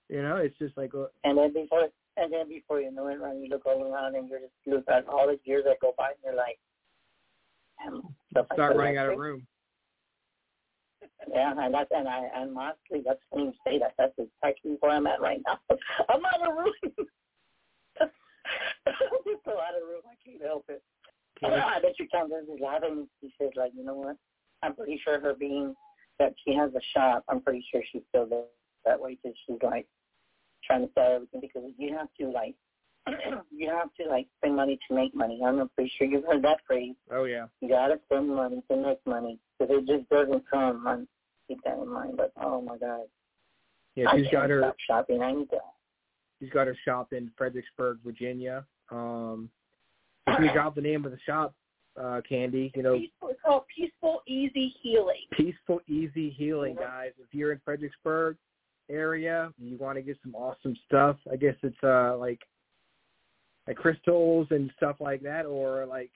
You know, it's just like uh, And then before, and then before you know it, right, you look all around and you're just look at all the years that go by, and you're like, damn, stuff start running out of room. <laughs> Yeah, and that's and I and honestly, that's when you say that. That's exactly where I'm at right now. <laughs> I'm out of room. I'm <laughs> just so out of room. I can't help it. I bet you Candace is laughing. She says, like, you know what? I'm pretty sure her being that she has a shop. I'm pretty sure she's still there that way because she's like trying to sell everything because you have to like <clears throat> you have to like spend money to make money. I'm pretty sure you've heard that phrase. Oh yeah. You gotta spend money to make money because it just doesn't come. Man, keep that in mind. But oh my god, Yeah, I she's can't got her stop shopping. I need to. she's got her shop in Fredericksburg, Virginia. Um if you drop the name of the shop, uh, Candy, you know, Peaceful, it's called Peaceful Easy Healing. peaceful, easy healing, guys. If you're in Fredericksburg area, you want to get some awesome stuff. I guess it's uh like like crystals and stuff like that, or like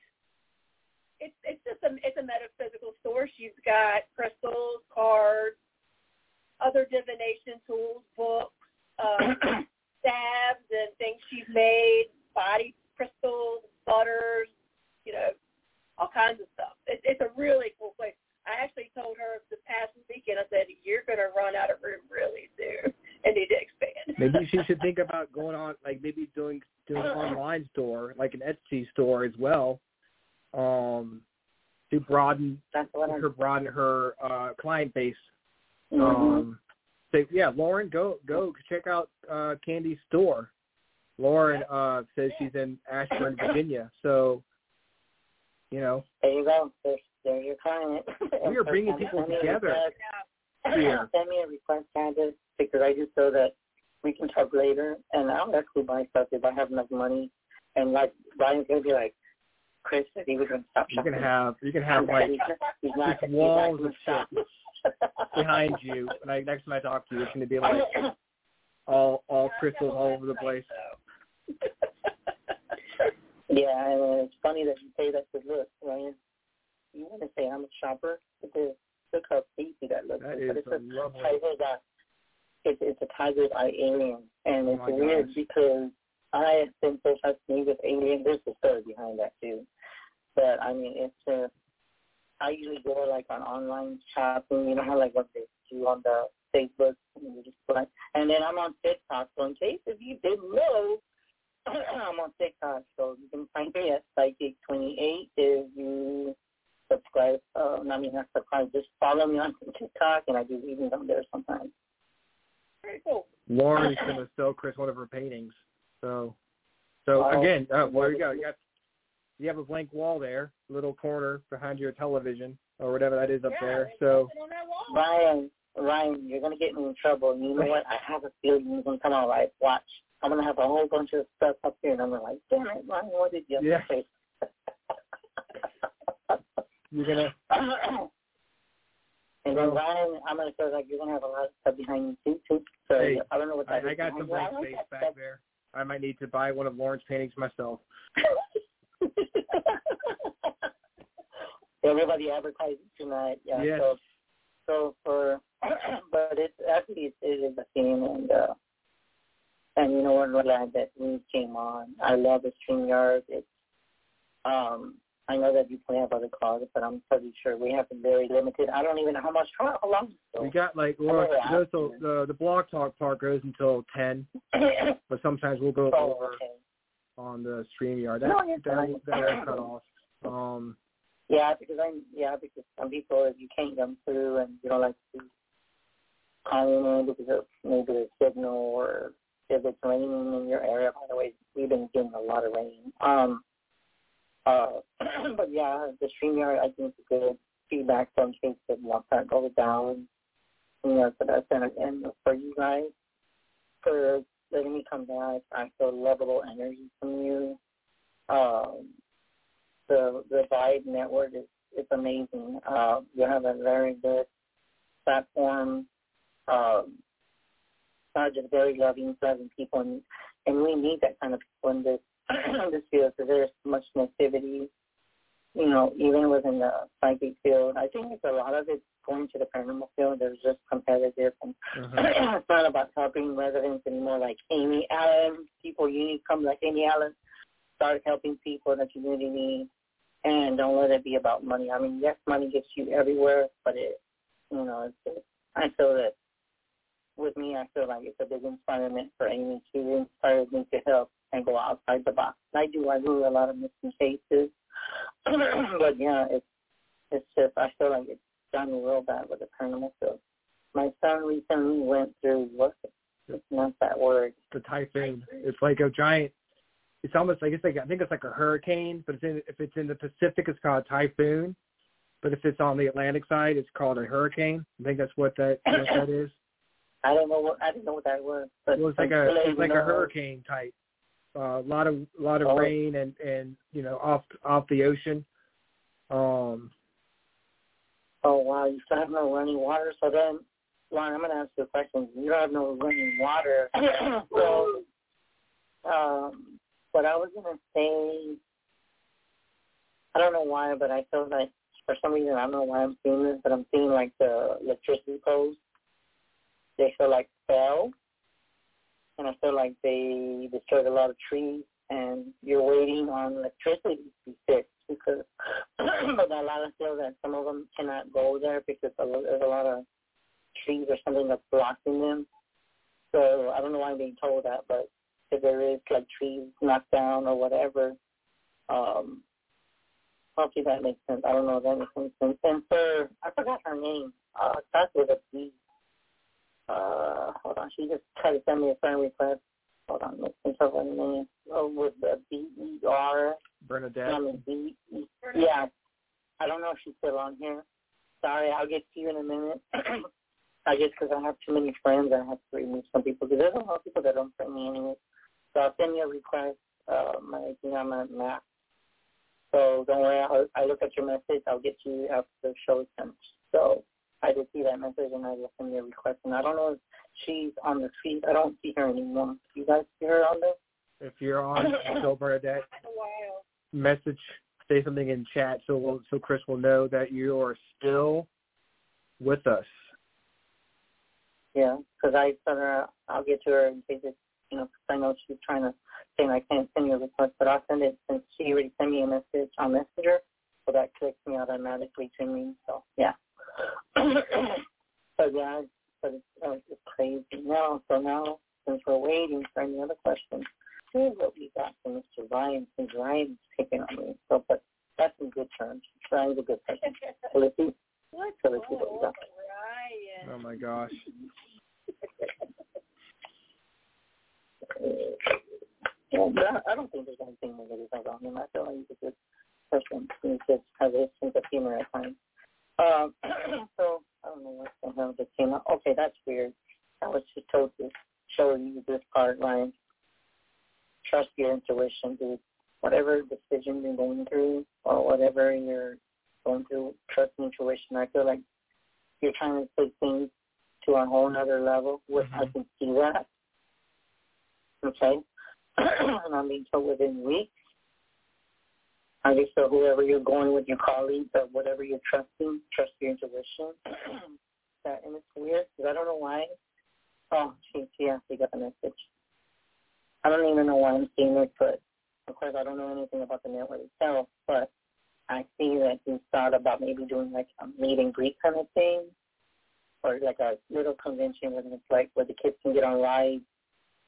It's it's just a it's a metaphysical store. She's got crystals, cards, other divination tools, books, um, <coughs> stabs, and things she's made, body crystals, butters, you know, all kinds of stuff. It, it's a really cool place. I actually told her the past weekend. I said you're going to run out of room really soon and need to expand. maybe she should think <laughs> about going on like maybe doing doing an online store, like an Etsy store as well, um, to broaden That's what her broaden her uh client base. Mhm. Um, so yeah, Lauren, go go check out uh Candy's store. Lauren uh says she's in Ashburn, Virginia. So, you know, There you go. There's, there's your client. <laughs> We are bringing people Send me a together request. here. Send me a request, Candace, because I just so that we can talk later. And I'll actually buy stuff if I have enough money. And like Brian's gonna be like, Chris said he was gonna stop you're shopping. gonna have you're gonna have like he's not, he's not, just he's walls of shit behind you. Like next time I talk to you, it's gonna be like <laughs> all all crystals all over the place. yeah, and it's funny that you say that because look, Ryan, you want to say I'm a shopper, but look how creepy that looks. That but is it's a lovely. tiger's eye. It's it's a tiger's eye alien, and Oh it's weird gosh. because I have been so fascinated with aliens. There's a story behind that too, but I mean it's uh I usually go like on online shopping. You know how like what they do on the Facebook, and you just like, and then I'm on TikTok. So in case if you didn't know, <clears throat> I'm on TikTok. So you can find me at Psychic28 if you subscribe. Uh, I mean not subscribe, just follow me on TikTok, and I do readings on there sometimes. Very cool. Lauren's gonna sell Chris one of her paintings. So, so Oh, again, uh, well, you go. You got you have a blank wall there, little corner behind your television or whatever that is up yeah, there. So something on that wall. Ryan, Ryan, you're gonna get me in trouble. You know what? I have a feeling you're gonna come out right. Watch. I'm gonna have a whole bunch of stuff up here, and I'm like, damn it, Ryan, what did you Yeah. say? You're gonna <coughs> and then Ryan, I'm gonna feel like you're gonna have a lot of stuff behind you too. too. So Hey, I don't know what I, that is I got some. Blank space back stuff. there. I might need to buy one of Lauren's paintings myself. <laughs> Everybody advertising tonight. Yeah. Yes. So, so for, <coughs> but it's actually it is a theme, and uh, and you know what? Glad that we came on. I love the StreamYard. It's um. I know that you play have other cards, but I'm pretty sure we have it very limited. I don't even know how much how, how long. We got like well, goes till, the the BlogTalk part goes until ten, <coughs> but sometimes we'll go oh, over okay. on the StreamYard. That No, you're that, that cut off. Um, Yeah, because I'm yeah because some people if you can't come through and you don't like to call in because of maybe the signal or if it's raining in your area. By the way, we've been getting a lot of rain. Um. Uh. <clears throat> but yeah, the StreamYard I think is good feedback from case if BlogTalk goes down. You know, so that's and and for you guys for letting me come back. I feel lovable energy from you. Um the the Vibe network is it's amazing. Uh, you have a very good platform. Um, uh, just very loving, pleasant people, and and we need that kind of people in this <clears throat> this field because there's much negativity. You know, even within the psychic field, I think it's a lot of it going to the paranormal field. There's just competitive, and mhm. it's <clears throat> not about helping residents anymore. Like Amy Allen, people you need to come like Amy Allen, start helping people you really need and don't let it be about money. I mean, yes, money gets you everywhere, but it, you know, it's, I feel that with me, I feel like it's a big inspirement for Amy. She inspires me to help and go outside the box. I do. I do a lot of missing cases, <clears throat> but yeah, it's it's just I feel like it's done real bad with the paranormal field. My son recently went through what? It's not that word. the typhoon. It's like a giant. It's almost like it's like I think it's like a hurricane, but it's in, if it's in the Pacific, it's called a typhoon. But if it's on the Atlantic side, it's called a hurricane. I think that's what that what that is. <coughs> I don't know what I didn't know what that was. But Well, it's like a it's like a hurricane type. A lot of lot of Oh. rain and and you know off off the ocean. Um, Oh wow, you still have no running water. So then, Ron, I'm gonna ask you a question. You don't have no running water. <coughs> so, um, what I was gonna say, I don't know why, but I feel like for some reason I don't know why I'm seeing this, but I'm seeing like the electricity poles. They feel like fell, and I feel like they destroyed a lot of trees, and you're waiting on electricity to be fixed because <clears throat> but a lot of feel that some of them cannot go there because there's a lot of trees or something that's blocking them. So I don't know why I'm being told that, but if there is like trees knocked down or whatever, um, hopefully that makes sense. I don't know if that makes any sense. And for I forgot her name. Uh, it starts with a B. Uh, hold on, she just tried to send me a friend request. Hold on, let's think of her name. Oh, with the B E R. Bernadette. I mean, B E. Yeah, I don't know if she's still on here. Sorry, I'll get to you in a minute. <clears throat> I guess because I have too many friends, I have to remove some people because there's a lot of people that don't friend me anyway. So I'll send you a request. Um, I think I'm at map. So don't worry, I'll, I look at your message. I'll get to you after the show is finished. So I did see that message and I just sent me a request. And I don't know if she's on the feed. I don't see her anymore. You guys see her on there? If you're on Bill Bernadette, Wow. message, say something in chat so we'll, so Chris will know that you are still with us. Yeah, because I sent her. I'll get to her in case this. You know, because I know she's trying to say I can't send you a request, but I'll send it since she already sent me a message on Messenger, so that clicks me automatically to me. So yeah. <coughs> so yeah, but it's, it's crazy now. So now, since we're waiting for any other questions, here's what we got from Mr. Ryan. Since Ryan's picking on me, so but that's in good terms. Ryan's a good person. So let's see. What's So let's see what we got. Ryan? Oh my gosh. <laughs> Yeah, I, I don't think there's anything negative about him. I feel like he's a good person. He just has a sense of humor at times. Um, <clears throat> so I don't know what the hell just came out. Okay, that's weird. I was just told to show you this part, Ryan. Trust your intuition, dude. Whatever decision you're going through or whatever you're going through, trust intuition. I feel like you're trying to take things to a whole nother level. Which I can see that. Okay. <clears throat> and I'm being told within weeks. I just so whoever you're going with, your colleagues or whatever you're trusting, trust your intuition. <clears throat> that and it's weird because I don't know why. Oh, she she actually got the message. I don't even know why I'm seeing it, but of course I don't know anything about the network itself. But I see that he thought about maybe doing like a meet and greet kind of thing, or like a little convention where it's like where the kids can get on live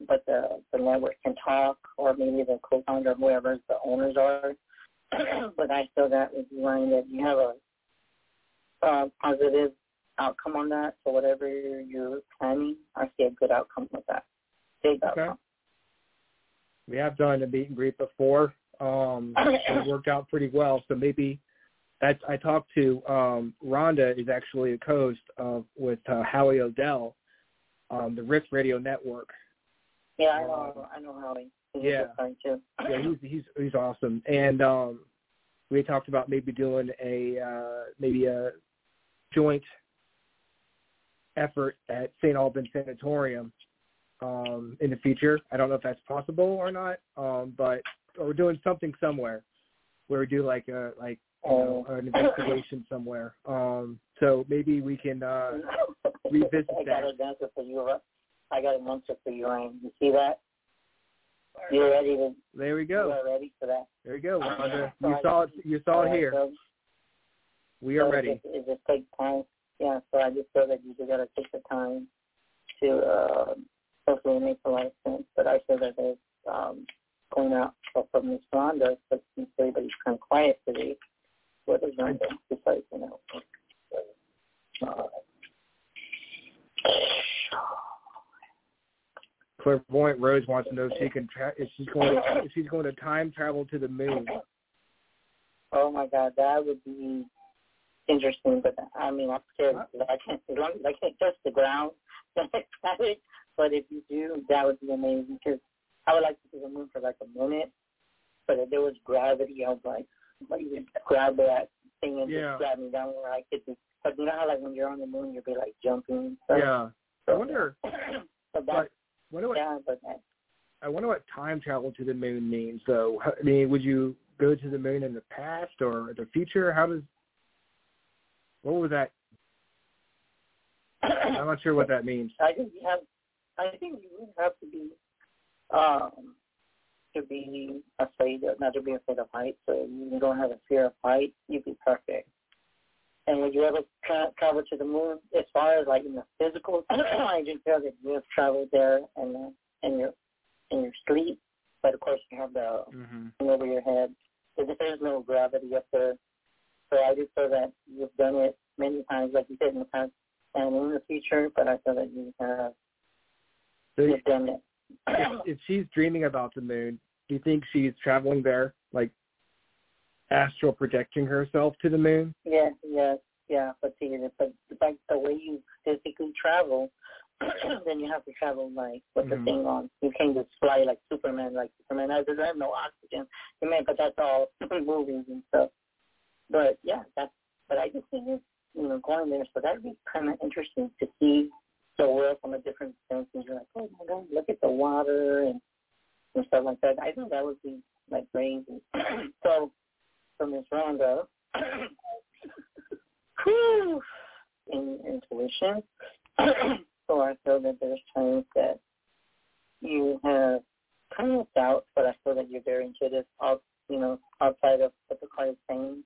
but the the network can talk, or maybe the co-founder, whoever the owners are. <clears throat> but I feel that with Ryan that you have a uh, positive outcome on that. So whatever you're planning, I see a good outcome with that. Big Okay. outcome. We have done a meet and greet before. Um, <clears throat> it worked out pretty well. So maybe that's I talked to um, Rhonda is actually a co-host of with uh, Howie Odell, um, the Riff Radio Network. Yeah, I know. I know Howie. He's Yeah. a good friend too. Yeah, he's he's he's awesome. And um, we talked about maybe doing a uh, maybe a joint effort at St. Albans Sanatorium um, in the future. I don't know if that's possible or not, um, but or we're doing something somewhere where we do like a like you know, Oh. an investigation somewhere. Um, so maybe we can uh, <laughs> revisit I got that. a answer for you. I got an answer for Ryan. You see that? You're ready to. There we go. are ready for that. There you go. Wanda. You saw it. You saw it here. so- We are so ready. It just, it just takes time. Yeah, so I just feel that you just gotta take the time to uh hopefully it makes a lot of sense. But I feel that there's um going out from Miss Rhonda, but since everybody's kind of quiet today, what is Rhonda besides, you know? Uh, Clairvoyant Rose wants to know if she can tra- if she's going to, if she's going to time travel to the moon. Oh my God, that would be interesting. But I mean, I'm scared. I can't as long as I can't touch the ground. <laughs> I'm. But if you do, that would be amazing. Because I would like to see the moon for like a minute. But if there was gravity, I was like, you just grab that thing and Yeah. just grab me down where I could be. But you know how like when you're on the moon, you'll be like jumping. stuff? Yeah. I wonder. So <coughs> But that, wonder what yeah, that, I wonder what time travel to the moon means. Though I mean, would you go to the moon in the past or the future? How does what was that? I'm not sure what that means. I think you have. I think you would have to be, um, to be afraid of not to be afraid of heights. So you don't have a fear of heights. You'd be perfect. And would you ever tra- travel to the moon? As far as like in the physical, <clears throat> I just feel that you have traveled there and uh, in your in your sleep. But of course, you have the Mm-hmm. thing over your head. There- There's no gravity up there. So I just feel that you've done it many times, like you said in the past and in the future. But I feel that you have So you've done it. if, if she's dreaming about the moon, do you think she's traveling there, like astral projecting herself to the moon? Yeah, yeah, yeah. But see, but like the way you physically travel, <clears throat> then you have to travel like with Mhm. the thing on. You can't just fly like Superman. Like Superman doesn't have no oxygen. You mean, but that's all <clears throat> movies and stuff. But yeah, that's. But I just think it's you know, going there. So that'd be kind of interesting to see the world from a different sense. And you're like, oh my God, look at the water and, and stuff like that. I think that would be like crazy. <clears throat> so from Miss <coughs> whew, in intuition. <coughs> so I feel that there's times that you have kind of doubt, but I feel that you're very intuitive out, you know, outside of what the card is saying.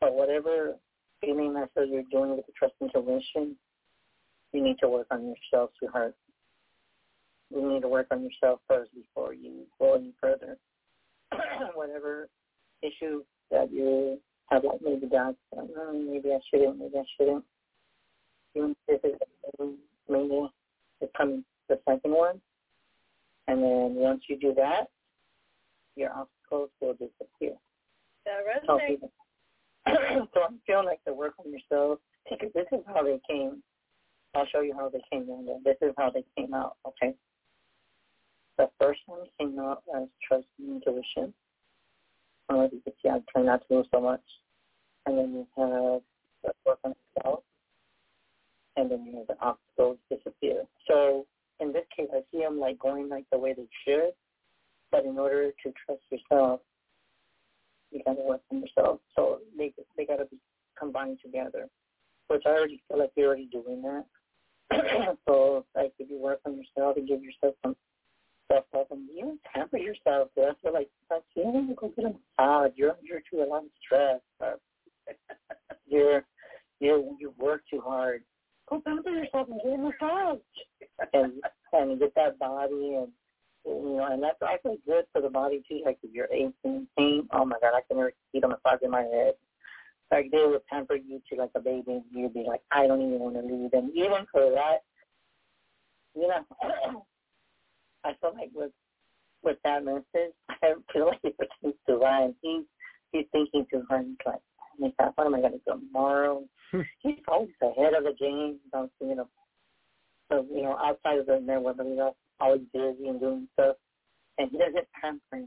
But whatever feeling I feel you're doing with the trust intuition, you need to work on yourself, sweetheart. You need to work on yourself first before you go any further. <coughs> whatever issue that you have, like maybe doubts, oh, maybe I shouldn't, maybe I shouldn't. Even if it's maybe it's coming the second one, and then once you do that, your obstacles will disappear. That resonates. <coughs> so I'm feeling like the work on yourself, because this is how they came. I'll show you how they came in. This is how they came out, okay? The first one came out as trust and intuition. Uh, you can see I try not to move so much. And then you have the work on yourself. And then you have the obstacles disappear. So in this case, I see them like going like the way they should. But in order to trust yourself, you got to work on yourself. So they they got to be combined together, which I already feel like you're already doing that. <clears throat> so like if you work on yourself and give yourself some up and you pamper yourself. I feel like like you to go get a massage. You're under to a lot of stress. <laughs> You're you you work too hard. Go pamper yourself and get a massage. <laughs> and and get that body and you know, and that's actually good for the body too. Like if you're aching and pain, oh my god, I can never see the massage in my head. Like they would pamper you to like a baby. You'd be like, I don't even want to leave. And even for that, you know, <clears throat> I feel like with with that message, <laughs> I feel like it pertains to Ryan. He's he's thinking too hard. He's like, oh my God, what am I going to do tomorrow? Hmm. he's always ahead of the game. I'm you know, so you know, outside of the network, but he's always busy and doing stuff, and he doesn't pamper.